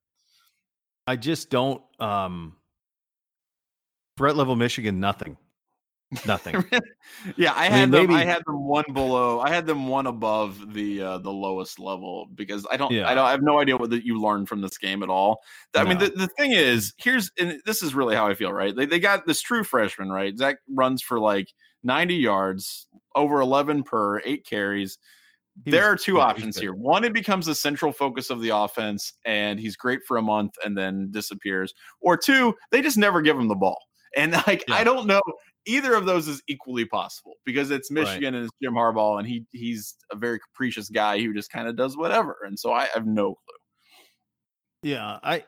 [SPEAKER 1] I just don't. um threat level Michigan, nothing. Nothing. (laughs)
[SPEAKER 2] yeah, I, I had mean, them. Maybe... I had them one below. I had them one above the uh, the lowest level because I don't. Yeah. I don't. I have no idea what you learned from this game at all. I no. mean, the, the thing is, here's and this is really how I feel. Right? They they got this true freshman. Right? Zach runs for like 90 yards, over 11 per, eight carries there are two yeah, options here. One, it becomes the central focus of the offense, and he's great for a month and then disappears. Or two, they just never give him the ball. And like yeah. I don't know, either of those is equally possible because it's Michigan right. and it's Jim Harbaugh, and he he's a very capricious guy who just kind of does whatever. And so I have no clue.
[SPEAKER 1] Yeah, I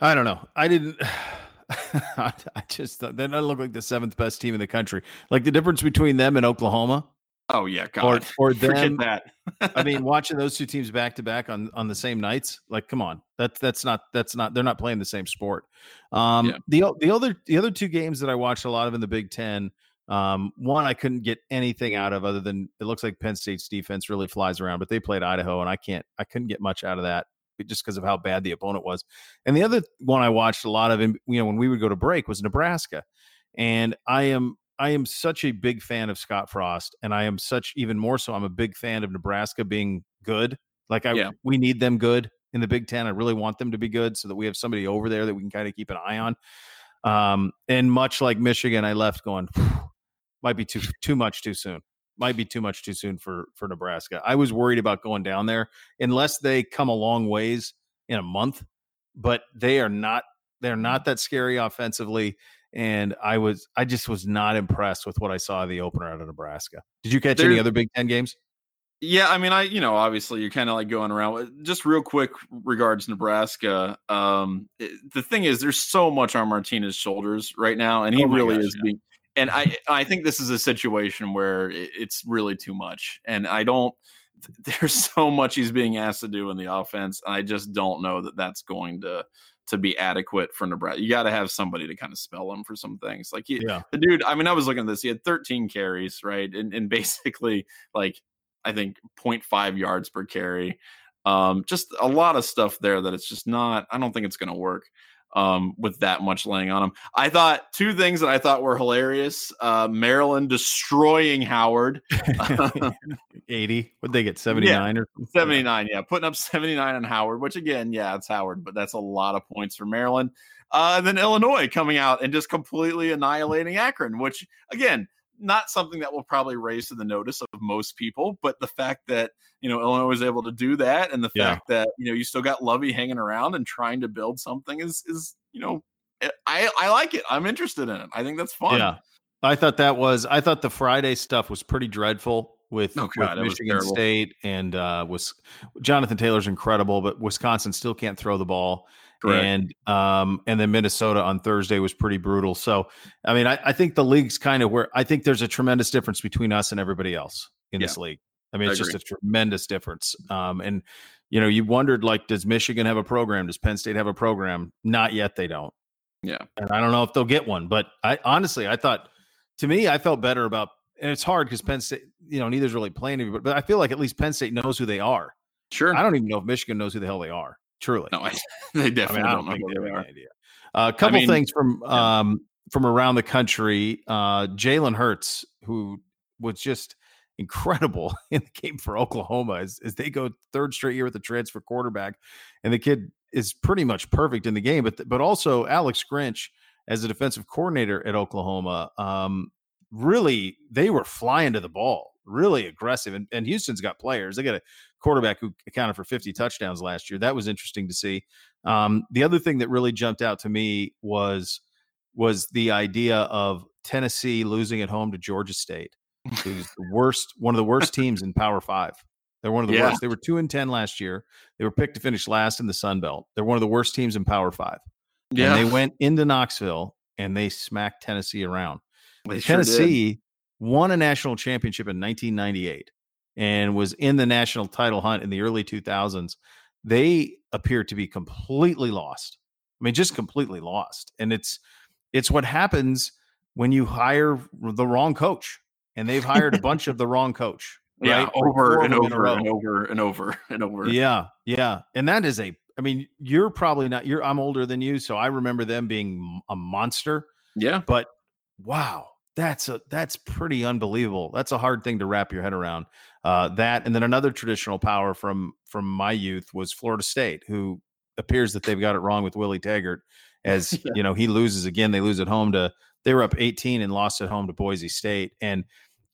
[SPEAKER 1] I don't know. I didn't. (sighs) I just they don't look like the seventh best team in the country. Like the difference between them and Oklahoma
[SPEAKER 2] Oh yeah, God.
[SPEAKER 1] Or, (laughs) or them. that. I mean, (laughs) watching those two teams back to back on on the same nights, like, come on, that's that's not that's not they're not playing the same sport. Um, yeah. the the other the other two games that I watched a lot of in the Big Ten. Um, one I couldn't get anything out of other than it looks like Penn State's defense really flies around, but they played Idaho, and I can't I couldn't get much out of that just because of how bad the opponent was. And the other one I watched a lot of, you know, when we would go to break was Nebraska, and I am I am such a big fan of Scott Frost, and I am such even more so. I'm a big fan of Nebraska being good. Like I, yeah. we need them good in the Big Ten. I really want them to be good so that we have somebody over there that we can kind of keep an eye on. Um, and much like Michigan, I left going might be too too much too soon. Might be too much too soon for for Nebraska. I was worried about going down there unless they come a long ways in a month, but they are not. They're not that scary offensively and I was I just was not impressed with what I saw in the opener out of Nebraska. Did you catch any other Big Ten games?
[SPEAKER 2] Yeah, I mean, I you know obviously you're kind of like going around. Just real quick, regards Nebraska. Um, it, the thing is, there's so much on Martinez's shoulders right now, and he oh really gosh, is yeah. being. And I I think this is a situation where it's really too much, and I don't. (laughs) There's so much he's being asked to do in the offense, and I just don't know that that's going to to be adequate for Nebraska. You got to have somebody to kind of spell him for some things. Like, he, yeah, the dude. I mean, I was looking at this. He had 13 carries, right, and, and (laughs) basically like I think 0.5 yards per carry. Um, just a lot of stuff there that it's just not. I don't think it's going to work um, with that much laying on him. I thought two things that I thought were hilarious: uh, Maryland destroying Howard, (laughs) (laughs)
[SPEAKER 1] eighty. Would they get seventy nine
[SPEAKER 2] yeah, or seventy nine? Yeah, putting up seventy nine on Howard, which again, yeah, it's Howard, but that's a lot of points for Maryland. Uh, and then Illinois coming out and just completely annihilating Akron, which again not something that will probably raise to the notice of most people, but the fact that you know Illinois was able to do that, and the yeah. fact that you know you still got Lovie hanging around and trying to build something is is you know eh, I I like it. I'm interested in it. I think that's fun.
[SPEAKER 1] Yeah, I thought that was I thought the Friday stuff was pretty dreadful with, oh God, with Michigan State and uh, was Jonathan Taylor's incredible, but Wisconsin still can't throw the ball. Correct. And um, and then Minnesota on Thursday was pretty brutal. So I mean, I, I think the league's kind of where I think there's a tremendous difference between us and everybody else in yeah. this league. I mean, it's I just a tremendous difference. Um, and you know, you wondered like, does Michigan have a program? Does Penn State have a program? Not yet. They don't.
[SPEAKER 2] Yeah.
[SPEAKER 1] And I don't know if they'll get one, but I honestly, I thought to me, I felt better about. And it's hard because Penn State, you know, neither's really playing anybody, but I feel like at least Penn State knows who they are.
[SPEAKER 2] Sure.
[SPEAKER 1] I don't even know if Michigan knows who the hell they are. Truly,
[SPEAKER 2] no, I, (laughs) they definitely I mean, don't, don't know they, they are.
[SPEAKER 1] Idea. Uh, a couple I mean, things from yeah. um, from around the country. Uh, Jalen Hurts, who was just incredible (laughs) in the game for Oklahoma, as, as they go third straight year with the transfer quarterback, and the kid is pretty much perfect in the game. But but also Alex Grinch as a defensive coordinator at Oklahoma, um, really they were flying to the ball, really aggressive. And, and Houston's got players; they got a quarterback who accounted for 50 touchdowns last year. That was interesting to see. Um, the other thing that really jumped out to me was was the idea of Tennessee losing at home to Georgia State, who's the worst, one of the worst (laughs) teams in Power Five. They're one of the yeah. worst. They were two and ten last year. They were picked to finish last in the Sun Belt. They're one of the worst teams in Power Five. Yeah, and they went into Knoxville and they smacked Tennessee around. They Tennessee sure won a national championship in 1998 and was in the national title hunt in the early 2000s, they appear to be completely lost. I mean, just completely lost. And it's it's what happens when you hire the wrong coach, and they've hired a bunch of the wrong coach. (laughs)
[SPEAKER 2] Yeah, over and over and over and (laughs) over and over.
[SPEAKER 1] Yeah, yeah, and that is a. I mean, you're probably not. You're. I'm older than you, so I remember them being a monster.
[SPEAKER 2] Yeah,
[SPEAKER 1] but wow, that's a that's pretty unbelievable. That's a hard thing to wrap your head around. Uh, that and then another traditional power from from my youth was Florida State, who appears that they've got it wrong with Willie Taggart. (laughs) As yeah. you know, he loses again. They lose at home to they were up 18 and lost at home to Boise State. And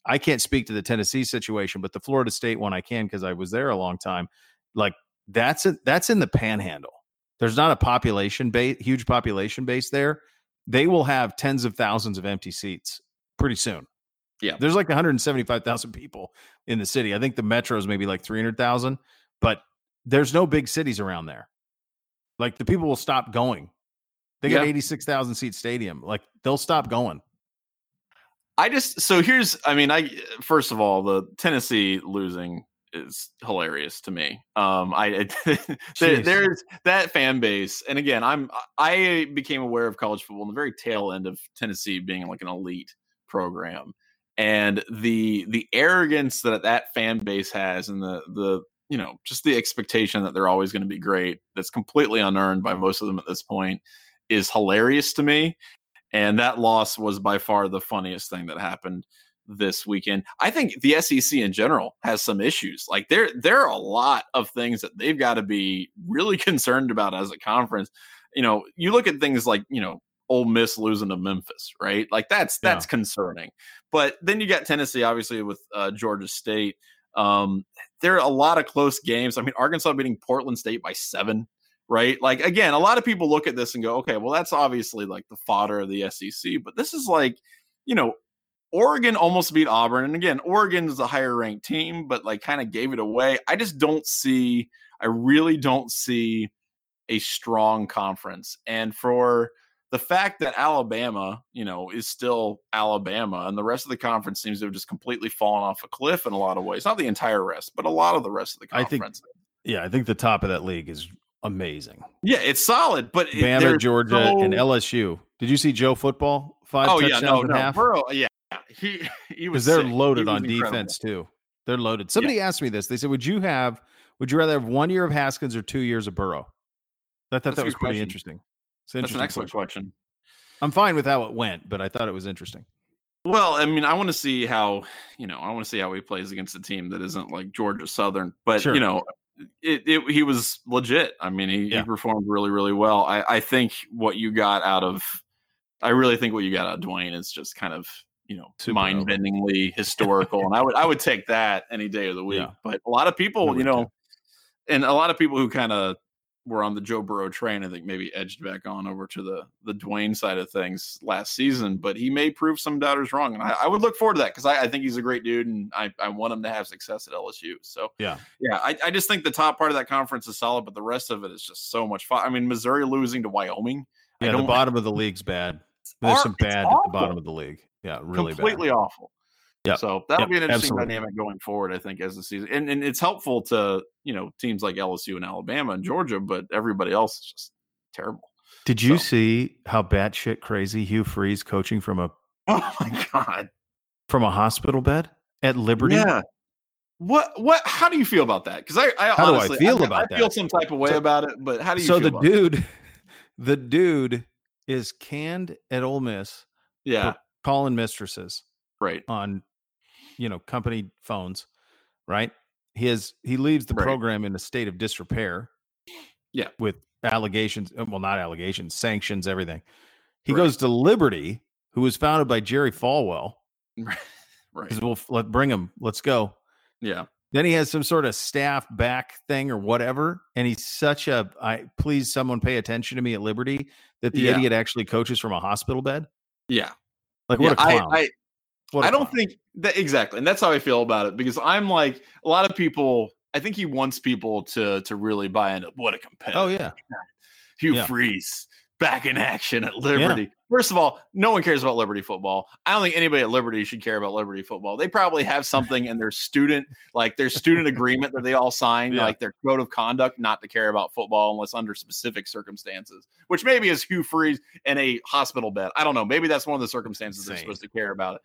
[SPEAKER 1] I can't speak to the Tennessee situation, but the Florida State one I can because I was there a long time. Like that's it. That's in the Panhandle. There's not a population base, huge population base there. They will have tens of thousands of empty seats pretty soon.
[SPEAKER 2] Yeah,
[SPEAKER 1] there's like 175,000 people in the city. I think the metro is maybe like 300,000, but there's no big cities around there. Like the people will stop going. They got yeah. 86,000 seat stadium. Like they'll stop going.
[SPEAKER 2] I just so here's I mean I first of all the Tennessee losing is hilarious to me. Um I (laughs) there, there's that fan base and again I'm I became aware of college football in the very tail end of Tennessee being like an elite program and the the arrogance that that fan base has and the the you know just the expectation that they're always going to be great that's completely unearned by most of them at this point is hilarious to me and that loss was by far the funniest thing that happened this weekend. I think the SEC in general has some issues. Like there there are a lot of things that they've got to be really (laughs) concerned about as a conference. You know, you look at things like, you know, Ole Miss losing to Memphis, right? Like that's that's yeah. concerning. But then you got Tennessee obviously with uh, Georgia State. Um, there are a lot of close games. I mean, Arkansas beating Portland State by 7 right? Like again, a lot of people look at this and go, okay, well that's obviously like the fodder of the SEC, but this is like, you know, Oregon almost beat Auburn, and again, Oregon is a higher ranked team, but like kind of gave it away. I just don't see, I really don't see a strong conference, and for the fact that Alabama, you know, is still Alabama, and the rest of the conference seems to have just completely fallen off a cliff in a lot of ways. Not the entire rest, but a lot of the rest of the conference.
[SPEAKER 1] I think, yeah, I think the top of that league is amazing.
[SPEAKER 2] Yeah, it's solid, but
[SPEAKER 1] Bama, Georgia, and LSU. Did you see Joe football? Five oh, touchdowns yeah, no, no. half.
[SPEAKER 2] Burrow, yeah, he he was.
[SPEAKER 1] They're sick. loaded on defense too. They're loaded. Somebody yeah. asked me this. They said, "Would you have? Would you rather have one year of Haskins or two years of Burrow?" I thought That's that was pretty question. interesting.
[SPEAKER 2] That's an excellent question. question.
[SPEAKER 1] I'm fine with how it went, but I thought it was interesting.
[SPEAKER 2] Well, I mean, I want to see how you know. I want to see how he plays against a team that isn't like Georgia Southern, but sure. you know, it, it, he was legit. I mean, he, yeah. he, performed really, really well. I, I think what you got out of, I really think what you got out of Dwayne is just kind of you know mind bendingly (laughs) historical, and I would I would take that any day of the week. Yeah. But a lot of people, you know, and a lot of people who kind of were on the Joe Burrow train, I think maybe edged back on over to the the Dwayne side of things last season, but he may prove some doubters wrong, and I, I would look forward to that because I, I, think he's a great dude, and I, I want him to have success at LSU. So
[SPEAKER 1] yeah,
[SPEAKER 2] yeah, I, I just think the top part of that conference is solid, but the rest of it is just so much fun. I mean, Missouri losing to Wyoming,
[SPEAKER 1] yeah, the bottom of the league's bad. There's some bad at the bottom of the league. Yeah, really
[SPEAKER 2] completely
[SPEAKER 1] bad.
[SPEAKER 2] awful. Yeah. So that'll yep, be an interesting absolutely. dynamic going forward, I think, as the season. And, and it's helpful to, you know, teams like LSU and Alabama and Georgia, but everybody else is just terrible.
[SPEAKER 1] Did you so. see how batshit crazy Hugh Freeze coaching from a (laughs)
[SPEAKER 2] Oh my god.
[SPEAKER 1] From a hospital bed at Liberty?
[SPEAKER 2] Yeah. What what how do you feel about that? Because I, I
[SPEAKER 1] how
[SPEAKER 2] honestly,
[SPEAKER 1] do I feel
[SPEAKER 2] I,
[SPEAKER 1] about
[SPEAKER 2] I
[SPEAKER 1] that?
[SPEAKER 2] feel some type of way so, about it, but how do you
[SPEAKER 1] so the dude (laughs) the dude is canned at Ole Miss.
[SPEAKER 2] Yeah.
[SPEAKER 1] Calling mistresses.
[SPEAKER 2] Right.
[SPEAKER 1] On you know company phones, right? He has he leaves the right. program in a state of disrepair.
[SPEAKER 2] Yeah,
[SPEAKER 1] with allegations, uh, well, not allegations, sanctions, everything. He right. goes to Liberty, who was founded by Jerry Falwell. (laughs)
[SPEAKER 2] right.
[SPEAKER 1] We'll let bring him. Let's go.
[SPEAKER 2] Yeah.
[SPEAKER 1] Then he has some sort of staff back thing or whatever, and he's such a I please someone pay attention to me at Liberty that the yeah. idiot actually coaches from a hospital bed.
[SPEAKER 2] Yeah,
[SPEAKER 1] like what
[SPEAKER 2] yeah,
[SPEAKER 1] a clown.
[SPEAKER 2] I, I, I don't think that exactly, and that's how I feel about it because I'm like a lot of people. I think he wants people to to really buy into what a competitor.
[SPEAKER 1] Oh yeah,
[SPEAKER 2] Hugh yeah. Freeze back in action at Liberty. Yeah. First of all, no one cares about Liberty football. I don't think anybody at Liberty should care about Liberty football. They probably have (laughs) something in their student, like their student agreement that they all signed, yeah. like their code of conduct, not to care about football unless under specific circumstances, which maybe is Hugh Freeze in a hospital bed. I don't know. Maybe that's one of the circumstances Insane. they're supposed to care about it.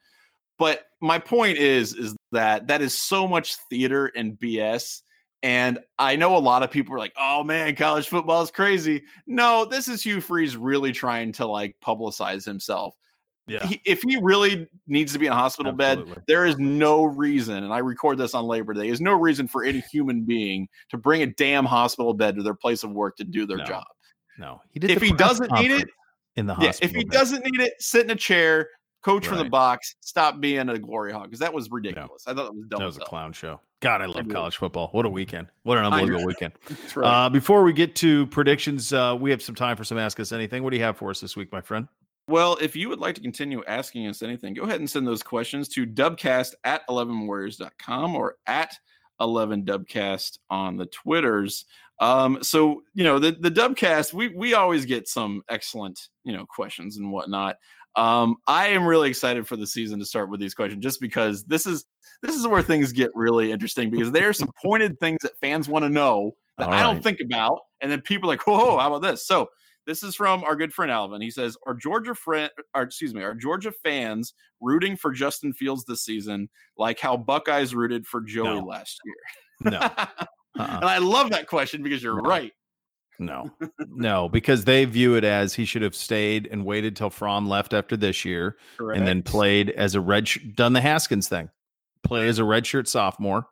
[SPEAKER 2] But my point is, is that that is so much theater and BS. And I know a lot of people are like, "Oh man, college football is crazy." No, this is Hugh Freeze really trying to like publicize himself.
[SPEAKER 1] Yeah.
[SPEAKER 2] He, if he really needs to be in a hospital Absolutely. bed, there is no reason, and I record this on Labor Day, there's no reason for any human being to bring a damn hospital bed to their place of work to do their
[SPEAKER 1] no.
[SPEAKER 2] job.
[SPEAKER 1] No,
[SPEAKER 2] he did. If he doesn't need it
[SPEAKER 1] in the hospital,
[SPEAKER 2] yeah, if he bed. doesn't need it, sit in a chair, coach right. from the box, stop being a glory hog because that was ridiculous. I thought it was dumb.
[SPEAKER 1] That was a clown show. God, I love college football. What a weekend! What an (laughs) unbelievable weekend. (laughs) right. uh, before we get to predictions, uh, we have some time for some Ask Us Anything. What do you have for us this week, my friend?
[SPEAKER 2] Well, if you would like to continue asking us anything, go ahead and send those questions to dubcast at 11warriors.com or at 11dubcast on the Twitters. Um, so you know the the Dubcast, we we always get some excellent you know questions and whatnot. Um, I am really excited for the season to start with these questions, just because this is this is where things get really interesting because there are some (laughs) pointed things that fans want to know that I don't think about, and then people are like, "Whoa, how about this?" So this is from our good friend Alvin. He says, "Are Georgia friend, or excuse me, are Georgia fans rooting for Justin Fields this season, like how Buckeyes rooted for Joey no. last year?" No. (laughs) Uh-uh. and I love that question because you're no. right.
[SPEAKER 1] No, (laughs) no, because they view it as he should have stayed and waited till Fromm left after this year, Correct. and then played as a red, sh- done the Haskins thing, play as a (laughs) redshirt sophomore,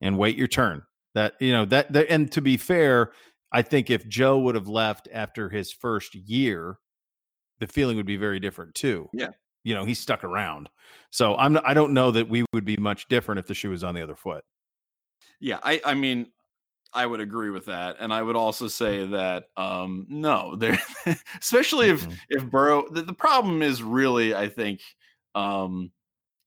[SPEAKER 1] and wait your turn. That you know that, that, and to be fair, I think if Joe would have left after his first year, the feeling would be very different too.
[SPEAKER 2] Yeah,
[SPEAKER 1] you know he stuck around, so I'm I don't know that we would be much different if the shoe was on the other foot.
[SPEAKER 2] Yeah, I I mean I would agree with that, and I would also say that um, no, there, (laughs) especially if mm-hmm. if Burrow. The, the, problem is really, I think, um,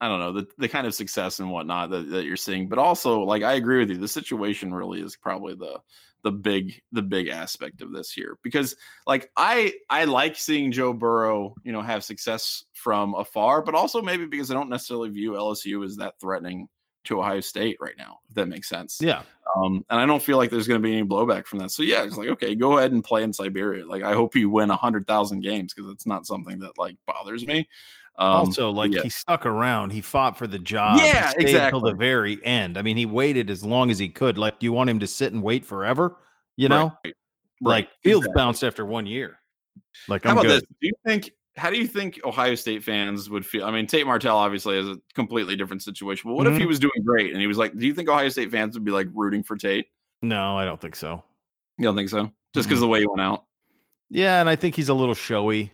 [SPEAKER 2] I don't know the the kind of success and whatnot that, that you're seeing, but also like I agree with you. The situation really is probably the the big the big aspect of this here because like I I like seeing Joe Burrow you know have success from afar, but also maybe because I don't necessarily view LSU as that threatening to Ohio State right now, if that makes sense.
[SPEAKER 1] Yeah.
[SPEAKER 2] Um, and I don't feel like there's going to be any blowback from that. So yeah, it's like okay, go ahead and play in Siberia. Like I hope you win a hundred thousand games because it's not something that like bothers me.
[SPEAKER 1] Um, also, like yeah. he stuck around, he fought for the job.
[SPEAKER 2] Yeah, exactly. Until
[SPEAKER 1] the very end. I mean, he waited as long as he could. Like, do you want him to sit and wait forever? You know, right. like Fields exactly. bounced after one year. Like,
[SPEAKER 2] how I'm about good. this? Do you think how do you think Ohio State fans would feel? I mean, Tate Martell obviously is a completely different situation, but what mm-hmm. if he mm-hmm. was doing great and he was like, do you think Ohio State fans would be like rooting for Tate?
[SPEAKER 1] No, I don't think so.
[SPEAKER 2] You don't think so? Just because mm-hmm. the way he went out?
[SPEAKER 1] Yeah, and I think he's a little showy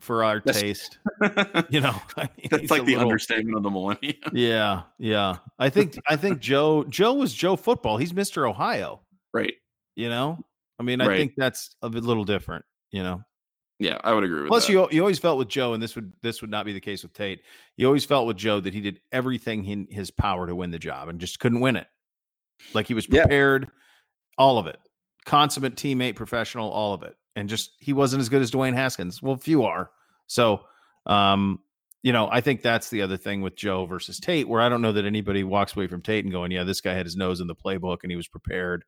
[SPEAKER 1] for our that's, taste. (laughs) you know, (laughs)
[SPEAKER 2] I mean, that's like the little, understatement of the millennium. (laughs)
[SPEAKER 1] yeah, yeah. I think I think Joe Joe was Joe football. He's Mister Ohio,
[SPEAKER 2] right?
[SPEAKER 1] You know, I mean, I right. think that's a little different. You know,
[SPEAKER 2] yeah, I would agree with
[SPEAKER 1] Plus,
[SPEAKER 2] that.
[SPEAKER 1] you you always felt with Joe, and this would this would not be the case with Tate. You always felt with Joe that he did everything in his power to win the job and just couldn't win it. Like he was prepared, yeah. all of it, consummate teammate, professional, all of it, and just he wasn't as good as Dwayne Haskins. Well, few are. So, um, you know, I think that's the other thing with Joe versus Tate, where I don't know that anybody walks away from Tate and going, "Yeah, this guy had his nose in the playbook and he was prepared,"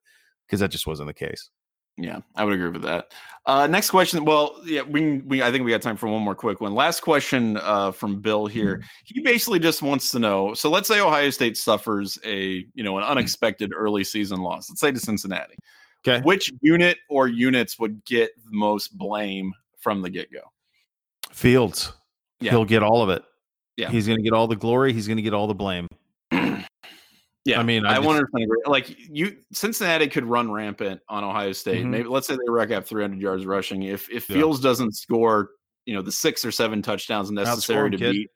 [SPEAKER 1] because that just wasn't the case.
[SPEAKER 2] Yeah, I would agree with that. Uh, next question. Well, yeah, we, we I think we got time for one more quick one. Last question uh, from Bill here. Mm-hmm. He basically just wants to know. So let's say Ohio State suffers a you know an mm-hmm. unexpected early season loss. Let's say to Cincinnati.
[SPEAKER 1] Okay.
[SPEAKER 2] Which unit or units would get the most blame from the get go?
[SPEAKER 1] Fields. Yeah. He'll get all of it.
[SPEAKER 2] Yeah.
[SPEAKER 1] He's going to get all the glory. He's going to get all the blame.
[SPEAKER 2] Yeah, I mean, I, I just, agree. Like you, Cincinnati could run rampant on Ohio State. Mm-hmm. Maybe let's say they rack up 300 yards rushing. If if Fields doesn't score, you know, the six or seven touchdowns necessary to kid. beat.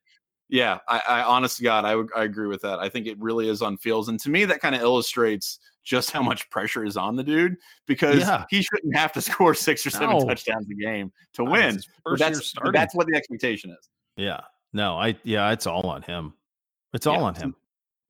[SPEAKER 2] Yeah, I, I honest to God, I would I agree with that. I think it really is on Fields, and to me, that kind of illustrates just how much pressure is on the dude because yeah. he shouldn't have to (laughs) score six or seven no. touchdowns a game to win. That's that's what the expectation is.
[SPEAKER 1] Yeah. No, I yeah, it's all on him. It's all yeah. on him.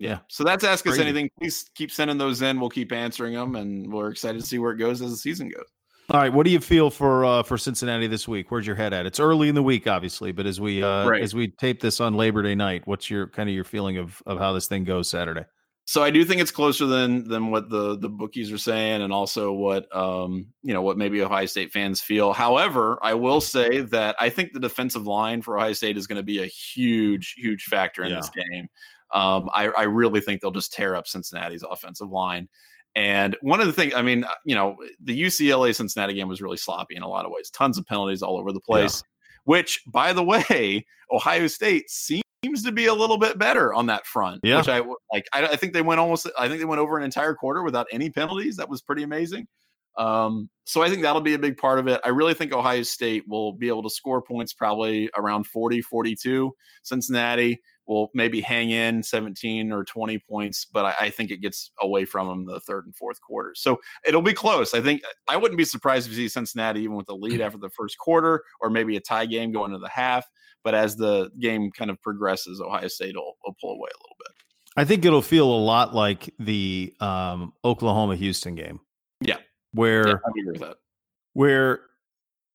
[SPEAKER 2] Yeah. So that's Ask Us Anything. Please keep sending those in. We'll keep answering them, and we're excited to see where it goes as the season goes.
[SPEAKER 1] All right, what do you feel for uh, for Cincinnati this week? Where's your head at? It's early in the week, obviously, but as we uh, right. as we tape this on Labor Day night, what's your kind of your feeling of of how this thing goes Saturday?
[SPEAKER 2] So I do think it's closer than than what the the bookies are saying, and also what um you know what maybe Ohio State fans feel. However, I will say that I think the defensive line for Ohio State is going to be a huge huge factor in yeah. this game. Um, I, I really think they'll just tear up Cincinnati's offensive line. And one of the things, I mean, uh, you know, the UCLA Cincinnati game was really sloppy in a lot of ways, tons of penalties all over the place. Yeah. Which, by the way, (laughs) Ohio State seems to be a little bit better on that front.
[SPEAKER 1] Yeah.
[SPEAKER 2] Which I like. I, I think they went almost. I think they went over an entire quarter without any penalties. That was pretty amazing. Um, so I think that'll be a big part of it. I really think Ohio State will be able to score points probably around 40, 42. Cincinnati will maybe hang in 17 or 20 points, but I, I, think it gets away from them the third and fourth quarter. So it'll be close. I think I wouldn't be surprised if you see Cincinnati even with a lead after the first quarter or maybe a tie game going to the half. But as the game kind of progresses, Ohio State will, will pull away a little bit.
[SPEAKER 1] I think it'll feel a lot like the um, Oklahoma Houston game.
[SPEAKER 2] Yeah.
[SPEAKER 1] Where,
[SPEAKER 2] yeah, I agree with that.
[SPEAKER 1] Where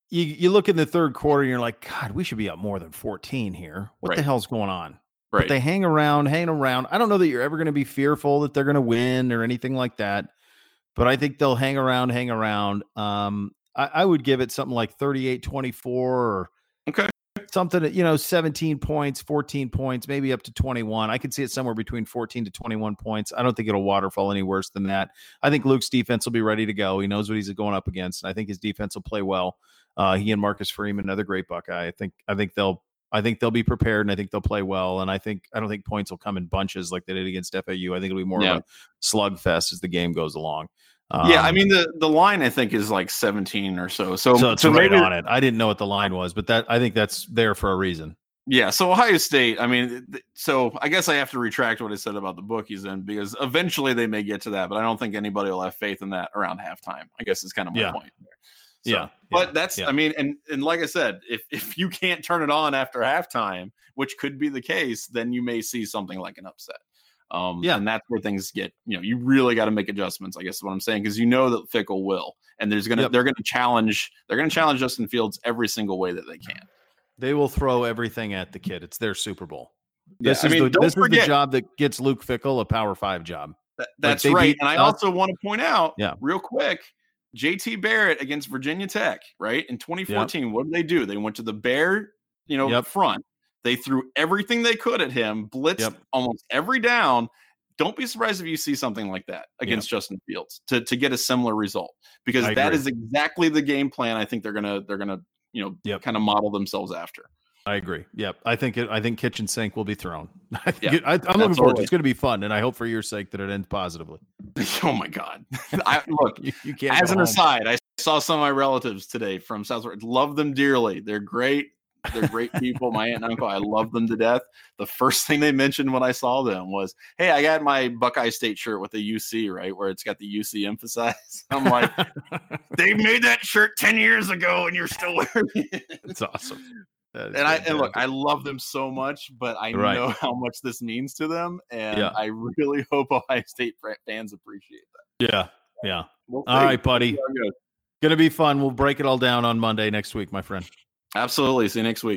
[SPEAKER 1] you, you look in the third quarter and you're like, God, we should be up more than 14 here. What right. the hell's going on? Right. But they hang around, hang around. I don't know that you're ever going to be fearful that they're going to win or anything like that. But I think they'll hang around, hang around. Um, I, I would give it something like 38 24 or
[SPEAKER 2] okay.
[SPEAKER 1] something, you know, 17 points, 14 points, maybe up to 21. I could see it somewhere between 14 to 21 points. I don't think it'll waterfall any worse than that. I think Luke's defense will be ready to go. He knows what he's going up against. And I think his defense will play well. Uh, he and Marcus Freeman, another great Buckeye. I think I think they'll I think they'll be prepared and I think they'll play well. And I think I don't think points will come in bunches like they did against FAU. I think it'll be more yeah. of a slugfest as the game goes along.
[SPEAKER 2] Um, yeah, I um, mean the the line I think is like 17 or so. So,
[SPEAKER 1] so, so right maybe, on it. I didn't know what the line was, but that I think that's there for a reason.
[SPEAKER 2] Yeah, so Ohio State, I mean, so I guess I have to retract what I said about the bookies then because eventually they may get to that, but I don't think anybody will have faith in that around halftime. I guess is kind of my
[SPEAKER 1] yeah.
[SPEAKER 2] point.
[SPEAKER 1] So, yeah,
[SPEAKER 2] but that's yeah. I mean, and and like I said, if if (laughs) you can't turn it on after halftime, which could be the case, then you may see something like an upset. Um, yeah, and that's where things get. You know, you really got to make adjustments. I guess is what I'm saying because you know that Fickell will, and there's gonna yep. they're gonna challenge they're gonna challenge Justin Fields every single way that they can.
[SPEAKER 1] They will throw everything at the kid. It's their Super Bowl. This yeah, is I mean, the, this forget, is the job that gets Luke Fickell a Power Five job.
[SPEAKER 2] That, that's like right. And I also want to point out, yeah. real quick, JT Barrett against Virginia Tech, right? In 2014, yep. what did they do? They went to the bear, you know, yep. front. They threw everything they could at him, blitzed yep. almost every down. Don't be surprised if you see something like that against Justin Fields to, to get a similar result because I that agree. is exactly the game plan I think they're gonna they're gonna you know kind of model themselves after.
[SPEAKER 1] I agree. Yep. I think it, I think kitchen sink will be thrown. (laughs) I yeah, it, I, am looking forward to it. It's going to be fun, and I hope for your sake that it ends positively. (laughs)
[SPEAKER 2] oh my god! I, look, (laughs) you, you, can't. As an home. aside, I saw some of my relatives today from South. Love them dearly. They're great. They're great people. my aunt and uncle, I love them to death. The first thing they mentioned when I saw them was, "Hey, I got my Buckeye State shirt with the UC, right, where it's got the UC emphasized." I'm like, "They made that shirt ten years ago, and you're still wearing it."
[SPEAKER 1] It's awesome
[SPEAKER 2] and I and look, I love them so much, but I right. know (laughs) how much this means to them, and yeah. I really (laughs) hope Ohio State fans appreciate
[SPEAKER 1] that. Yeah, yeah. We'll all right, buddy. Gonna be fun. We'll break it all down on Monday next week, my friend.
[SPEAKER 2] Absolutely. See you next week.